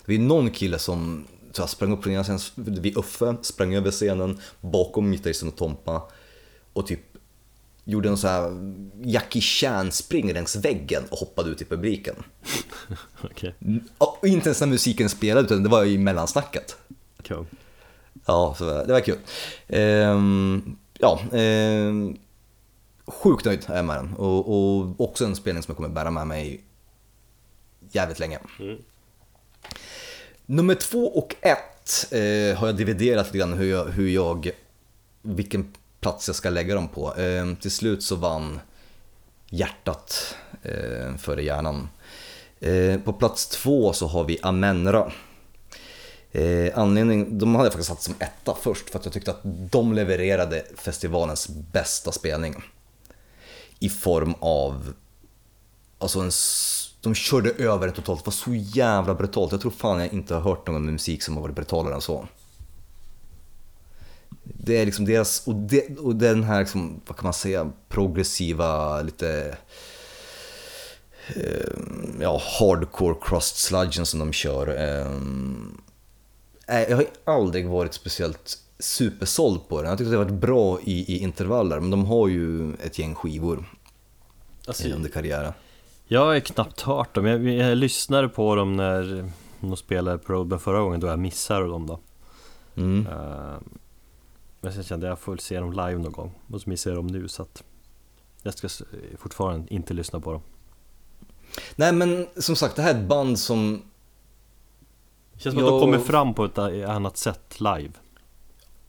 Det var någon kille som så jag sprang upp ena scenen vid Uffe, sprang över scenen bakom gitarristen och Tompa och typ gjorde en så här Jackie Chan spring längs väggen och hoppade ut i publiken. Okej, Och inte ens när musiken spelade utan det var i mellansnacket. cool. Ja, så det var kul. Ehm, ja, ehm, sjukt nöjd är jag med den. Och, och också en spelning som jag kommer bära med mig jävligt länge. Mm. Nummer två och ett eh, har jag dividerat lite grann hur jag, hur jag, vilken plats jag ska lägga dem på. Eh, till slut så vann hjärtat eh, före hjärnan. Eh, på plats två så har vi Amenra. Eh, anledning, de hade jag faktiskt satt som etta först för att jag tyckte att de levererade festivalens bästa spelning. I form av, alltså en, de körde över det totalt, det var så jävla brutalt. Jag tror fan jag inte har hört någon musik som har varit brutalare än så. Det är liksom deras, och, det, och den här, liksom, vad kan man säga, progressiva, lite eh, ja, hardcore crust sludgen som de kör. Eh, jag har aldrig varit speciellt supersåld på den. Jag tyckte det har varit bra i, i intervaller, men de har ju ett gäng skivor Alltså, under karriären. jag har knappt hört dem, jag, jag lyssnade på dem när de spelade på Roadburn förra gången då jag missade dem då. Mm. Eh, Men sen kände jag att jag får se dem live någon gång och så missar jag dem nu så att jag ska fortfarande inte lyssna på dem. Nej men som sagt, det här är ett band som Det känns som att de Jag- kommer fram på ett annat sätt live.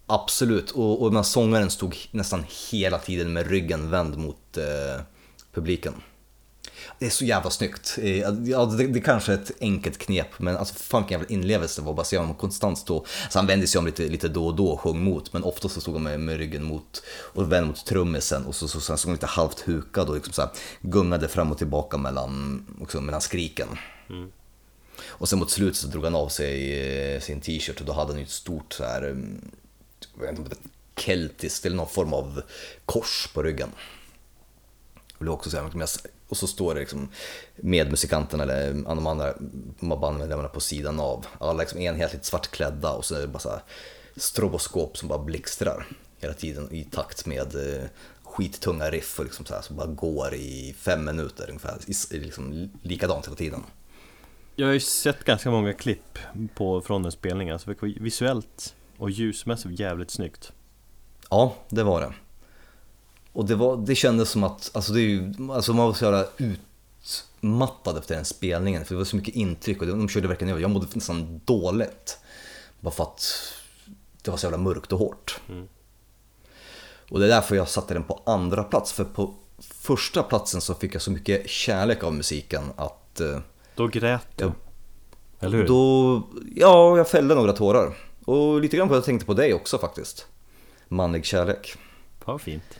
Absolut, och, och den här sångaren stod nästan hela tiden med ryggen vänd mot eh, publiken. Det är så jävla snyggt. Eh, ja, det, det kanske är ett enkelt knep, men alltså fan vilken jävla inlevelse det var. Bara se honom konstant stå. Så han vände sig om lite, lite då och då och sjöng mot, men ofta så stod han med, med ryggen mot och vänd mot trummisen och så, så, så, stod han lite halvt hukad och liksom så här, gungade fram och tillbaka mellan, också mellan skriken. Och sen mot slutet så drog han av sig eh, sin t-shirt och då hade han ju ett stort så här, mm, jag vet inte om det keltiskt eller någon form av kors på ryggen. Jag det också så här, och så står det liksom medmusikanterna eller de andra bandmedlemmarna på sidan av. Alla liksom enhetligt svartklädda och så är det bara så här stroboskop som bara blixtrar hela tiden i takt med eh, skittunga riff och liksom så här, som bara går i fem minuter ungefär. I- Liksom likadant hela tiden. Jag har ju sett ganska många klipp på, från den spelningen, så var visuellt och ljusmässigt jävligt snyggt. Ja, det var det. Och det, var, det kändes som att, alltså, det är ju, alltså man var så jävla utmattad efter den spelningen för det var så mycket intryck och de körde verkligen över. Jag mådde nästan dåligt. Bara för att det var så jävla mörkt och hårt. Mm. Och det är därför jag satte den på andra plats för på första platsen så fick jag så mycket kärlek av musiken att eh, Då grät du. Ja. Eller hur? då, ja, jag fällde några tårar. Och lite grann på att jag tänkte på dig också faktiskt. Manlig kärlek. Vad fint.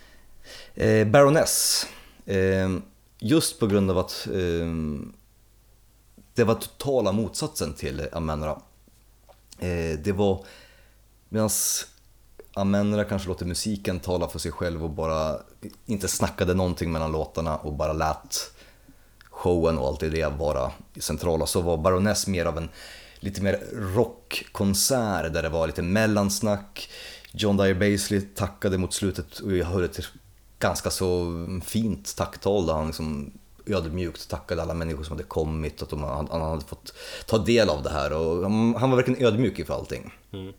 Eh, Baroness. Eh, just på grund av att eh, det var totala motsatsen till Amenra. Eh, det var, medan Amenra kanske låter musiken tala för sig själv och bara inte snackade någonting mellan låtarna och bara lät showen och allt det vara centrala så var Baroness mer av en lite mer rockkonsert där det var lite mellansnack. John Dyer Basley tackade mot slutet och jag hörde ett ganska så fint tacktal där han liksom ödmjukt tackade alla människor som hade kommit, att de, han, hade fått ta del av det här och han, var verkligen ödmjuk inför allting. Mm.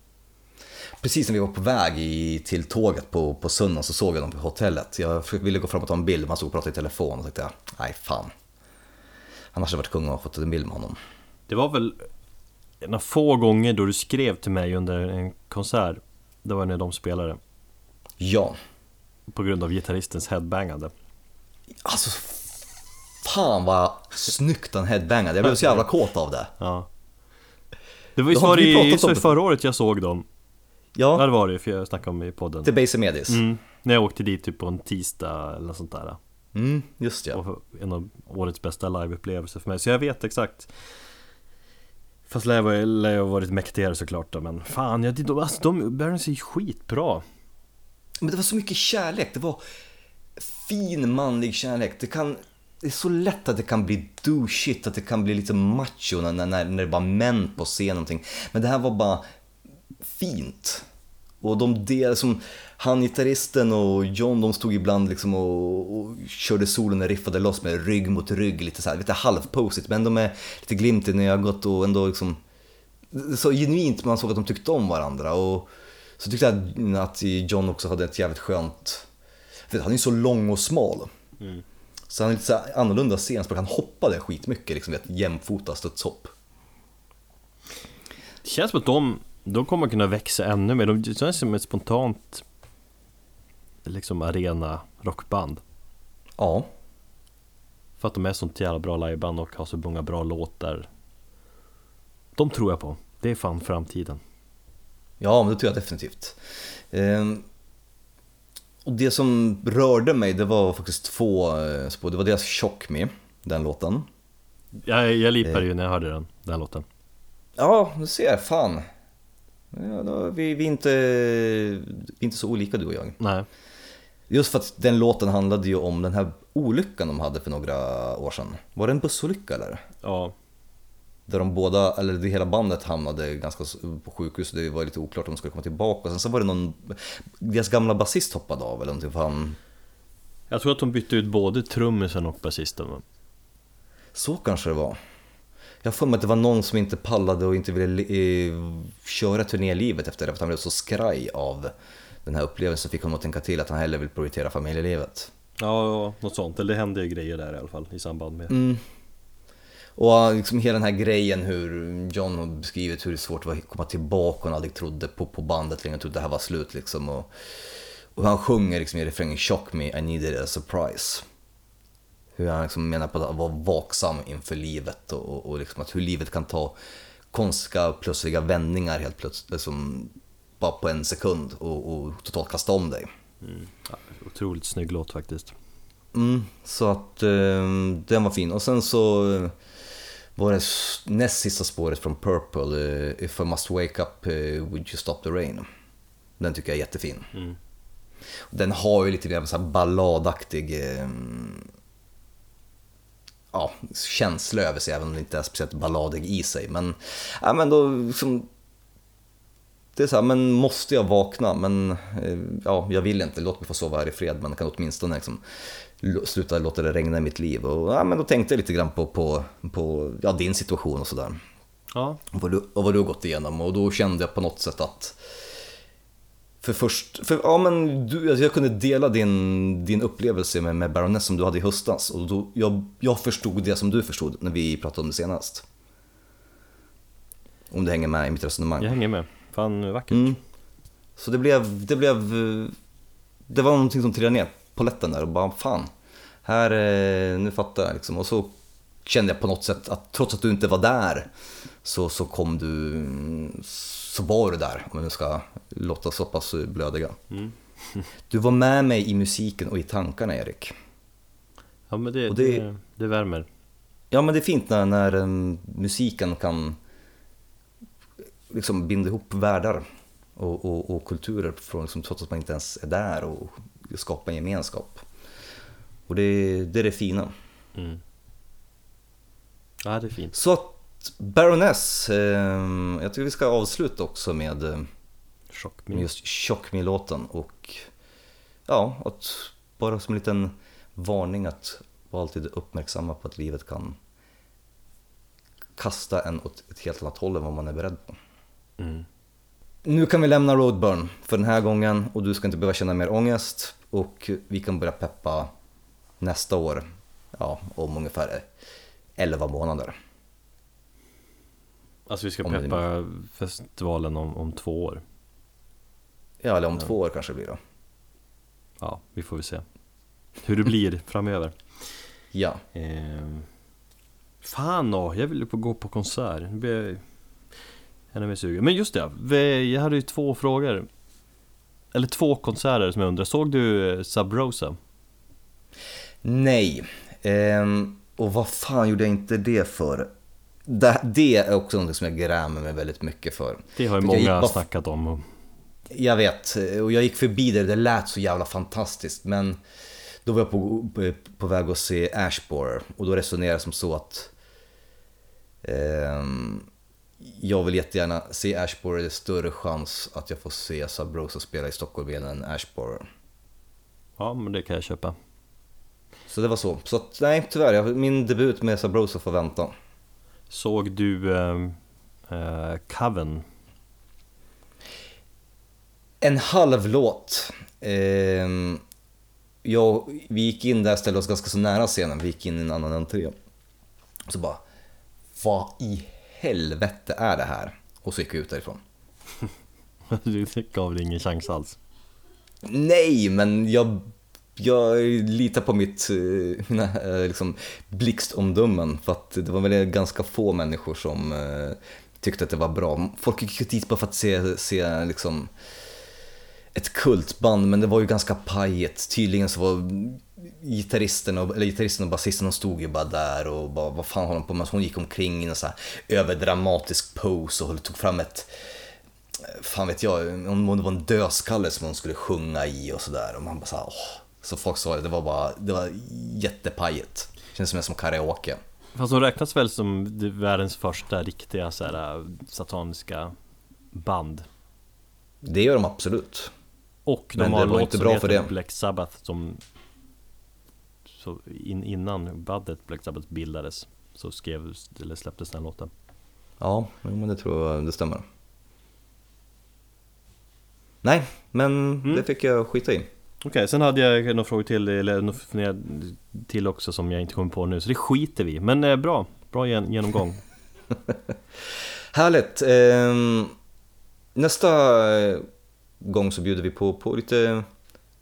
Precis när vi var på väg i, till tåget på, på söndagen så såg jag dem på hotellet. Jag ville gå fram och ta en bild, men han stod och pratade i telefon och tänkte jag, nej fan. Annars hade jag varit kung och fått en bild med honom. Det var väl en av få gånger då du skrev till mig under en konsert. Det var när de spelade. Ja, På grund av gitarristens headbangande. alltså fan vad snyggt han headbangade, jag blev så jävla kåt av det. Ja. Det var ju vi i, i förra året jag såg dem. Ja Ja, det var det för jag snackade om i podden. till Base Medis. Mm. När jag åkte dit typ på en tisdag eller något sånt där. Mm, just ja. Och en av årets bästa liveupplevelser för mig. Så jag vet exakt. Fast lär jag lär jag varit mäktigare såklart då, men fan, jag, de, alltså, de Barons är skitbra. Men det var så mycket kärlek, det var fin manlig kärlek. Det, kan, det är så lätt att det kan bli douchigt, att det kan bli lite macho när, när, när det är bara män på scen någonting. Men det här var bara fint. Och de del som han gitarristen och John de stod ibland liksom och, och körde solen och riffade loss med rygg mot rygg lite så här, lite halvposigt men de är lite glimten i ögat och ändå liksom så genuint man såg att de tyckte om varandra och så tyckte jag att John också hade ett jävligt skönt, för han är ju så lång och smal. Så han är lite så annorlunda scenspråk, han hoppade skitmycket liksom, ett jämfota studshopp. Det känns som att de, de kommer kunna växa ännu mer. De känns som ett spontant liksom arena rockband. Ja, För att de är sånt jävla bra liveband och har så många bra låtar. De tror jag på. Det är fan framtiden. Ja, men det tror jag definitivt. Ehm, och det som rörde mig, det var faktiskt två eh, spår. Det var deras Shock Me, den låten. Jag, jag lipade ju när jag hörde den, den låten. Ja, du ser, fan. Ja, då, vi, vi, är inte, vi är inte så olika du och jag. Nej. Just för att den låten handlade ju om den här olyckan de hade för några år sedan. Var det en bussolycka eller? Ja. Där de båda, eller det hela bandet hamnade ganska på sjukhus, det var lite oklart om de skulle komma tillbaka. Sen så var det någon, deras gamla basist hoppade av eller någonting för han, Jag tror att de bytte ut både trummisen och basisten. va? så kanske det var. Jag för mig att det var någon som inte pallade och inte ville eh, köra turnélivet efter det för att han blev så skraj av den här upplevelsen fick honom att tänka till att han hellre vill prioritera familjelivet. Ja, ja, något sånt. Eller det hände ju grejer där i alla fall i samband med. Mm. Och liksom hela den här grejen hur John har beskrivit hur det är svårt att komma tillbaka och han aldrig trodde på, på bandet längre, trodde det här var slut liksom. Och, och han sjunger liksom i refrängen Shock me, I needed a surprise. Hur han liksom menar på att vara vaksam inför livet och, och, och liksom att hur livet kan ta konstiga plötsliga vändningar helt plötsligt, liksom, bara på en sekund och, och totalt kasta om dig. Ja, otroligt snygg låt faktiskt. Mm, så att eh, den var fin. Och sen så eh, var det näst sista spåret från Purple, eh, If I must wake up, eh, would you stop the rain? Den tycker jag är jättefin. Mm. Den har ju lite grann så här balladaktig eh, ja, känsla över sig, även om den inte är speciellt balladig i sig. Men, ja, men då liksom, det är så här, men måste jag vakna? Men eh, ja, jag vill inte, låt mig få sova här i fred, men kan åtminstone liksom, sluta låta det regna i mitt liv. Och, ja, men då tänkte jag lite grann på, på, på ja, din situation och sådär. Ja, Och vad, du, och vad du har gått igenom och då kände jag på något sätt att för först, för ja men du, alltså jag kunde dela din, din upplevelse med, med Baroness som du hade i höstas och då, jag, jag förstod det som du förstod när vi pratade om det senast. Om du hänger med i mitt resonemang. jag hänger med. Fan vackert. Mm. Så det blev, det blev, eh, det var någonting som trillade ner på lätten där och bara fan, här, eh, nu fattar jag liksom. Och så kände jag på något sätt att trots att du inte var där så, så kom du, så var du där om jag nu ska låta så pass blödiga. Mm. Du var med mig i musiken och i tankarna Erik. Ja men det, Och det... det- Det, det värmer. Ja men det är fint när, när eh, musiken kan liksom binda ihop världar och, och, och kulturer från, liksom, trots att man inte ens är där och skapa en gemenskap. Och det, det är det fina. Mm. Ja det är fint. Så att Baroness, eh, jag tycker vi ska avsluta också med, eh, med Chockmin. just Shock Me-låten och ja, att bara som en liten varning att vara alltid uppmärksamma på att livet kan kasta en åt ett helt annat håll än vad man är beredd på. Mm. Nu kan vi lämna Roadburn för den här gången och du ska inte behöva känna mer ångest och vi kan börja peppa nästa år, ja, om ungefär 11 månader. Alltså vi ska Om det- peppa festivalen om, om två år. Ja, eller om två år kanske det blir då. Ja, vi får väl se. Hur det blir framöver. Ja. Eh, fan då, jag vill ju på gå på konsert. Nu blir jag ännu mer sugen. Men just det, jag hade ju två frågor. Eller två konserter som jag undrar. Såg du eh, Sub Rosa? Nej. Ehm, och vad fan gjorde jag inte det för? Det, det är också något som jag grämer mig väldigt mycket för. Det har ju jag många bara- snackat om. Jag vet, och jag gick förbi det, det lät så jävla fantastiskt. Men då var jag på, på, på väg att se Ashborer och då resonerade jag som så att ehm, jag vill jättegärna se Ashborer, det är större chans att jag får se Sabrosa spela i Stockholm än Ashborer. Ja, men det kan jag köpa. Så det var så. Så att, nej, tyvärr, min debut med Sabrosa får vänta. Såg du eh, eh, Coven? En halv låt. Ehm, jag, vi gick in där, ställde oss ganska så nära scenen, vi gick in i en annan entré. Så bara, vad i helvete är det här? Och så gick vi ut därifrån. Du gav det ingen chans alls. Nej, men jag, jag litar på mitt eh, mina, eh, liksom, blixtomdömen. För att det var väl ganska få människor som eh, tyckte att det var bra. Folk gick dit bara för att se, se liksom, ett kultband, men det var ju ganska pajigt. Tydligen så var gitarristen och, eller gitarristen och basisten de stod ju bara där och bara, vad fan håller de på med? Hon gick omkring i en så här överdramatisk pose och tog fram ett fan vet jag, om det var en dödskalle som hon skulle sjunga i och sådär. Och man bara åh. Så folk sa det, det var bara, det var jättepajigt. Känns som en som karaoke. Fast de räknas väl som världens första riktiga så här, sataniska band. Det gör de absolut. Och de Men har det en var låt inte som heter. Black Sabbath som så in, innan bandet Black Sabbath bildades så skrevs, eller släpptes den låten. Ja, men det tror jag, det stämmer. Nej, men det fick jag skita i. Okej, sen hade jag några frågor till, eller några till också som jag inte kommer på nu, så det skiter vi. Men eh, bra, bra gen- genomgång. Härligt! Ehm, nästa eh, gång så bjuder vi på, på lite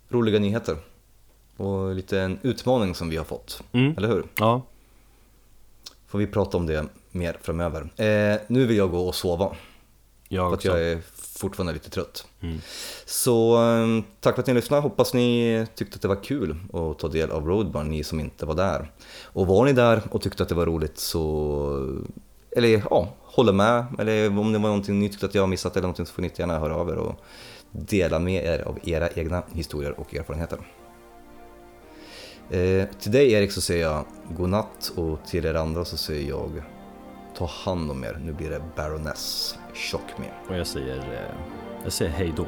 roliga nyheter. Och lite en utmaning som vi har fått, Mm. eller hur? Ja, Får vi prata om det mer framöver. Eh, nu vill jag gå och sova, jag för att också. jag är fortfarande lite trött. Mm. Så eh, tack för att ni lyssnade, hoppas ni tyckte att det var kul att ta del av Roadburn, ni som inte var där. Och var ni där och tyckte att det var roligt så, eller ja, håller med, eller om det var någonting ni tyckte att jag missat eller någonting så får ni gärna höra av er och dela med er av era egna historier och erfarenheter. Eh, till dig Erik så säger jag godnatt och till er andra så säger jag ta hand om er, nu blir det Baroness Shock Me. Och jag säger, eh, jag säger hej då.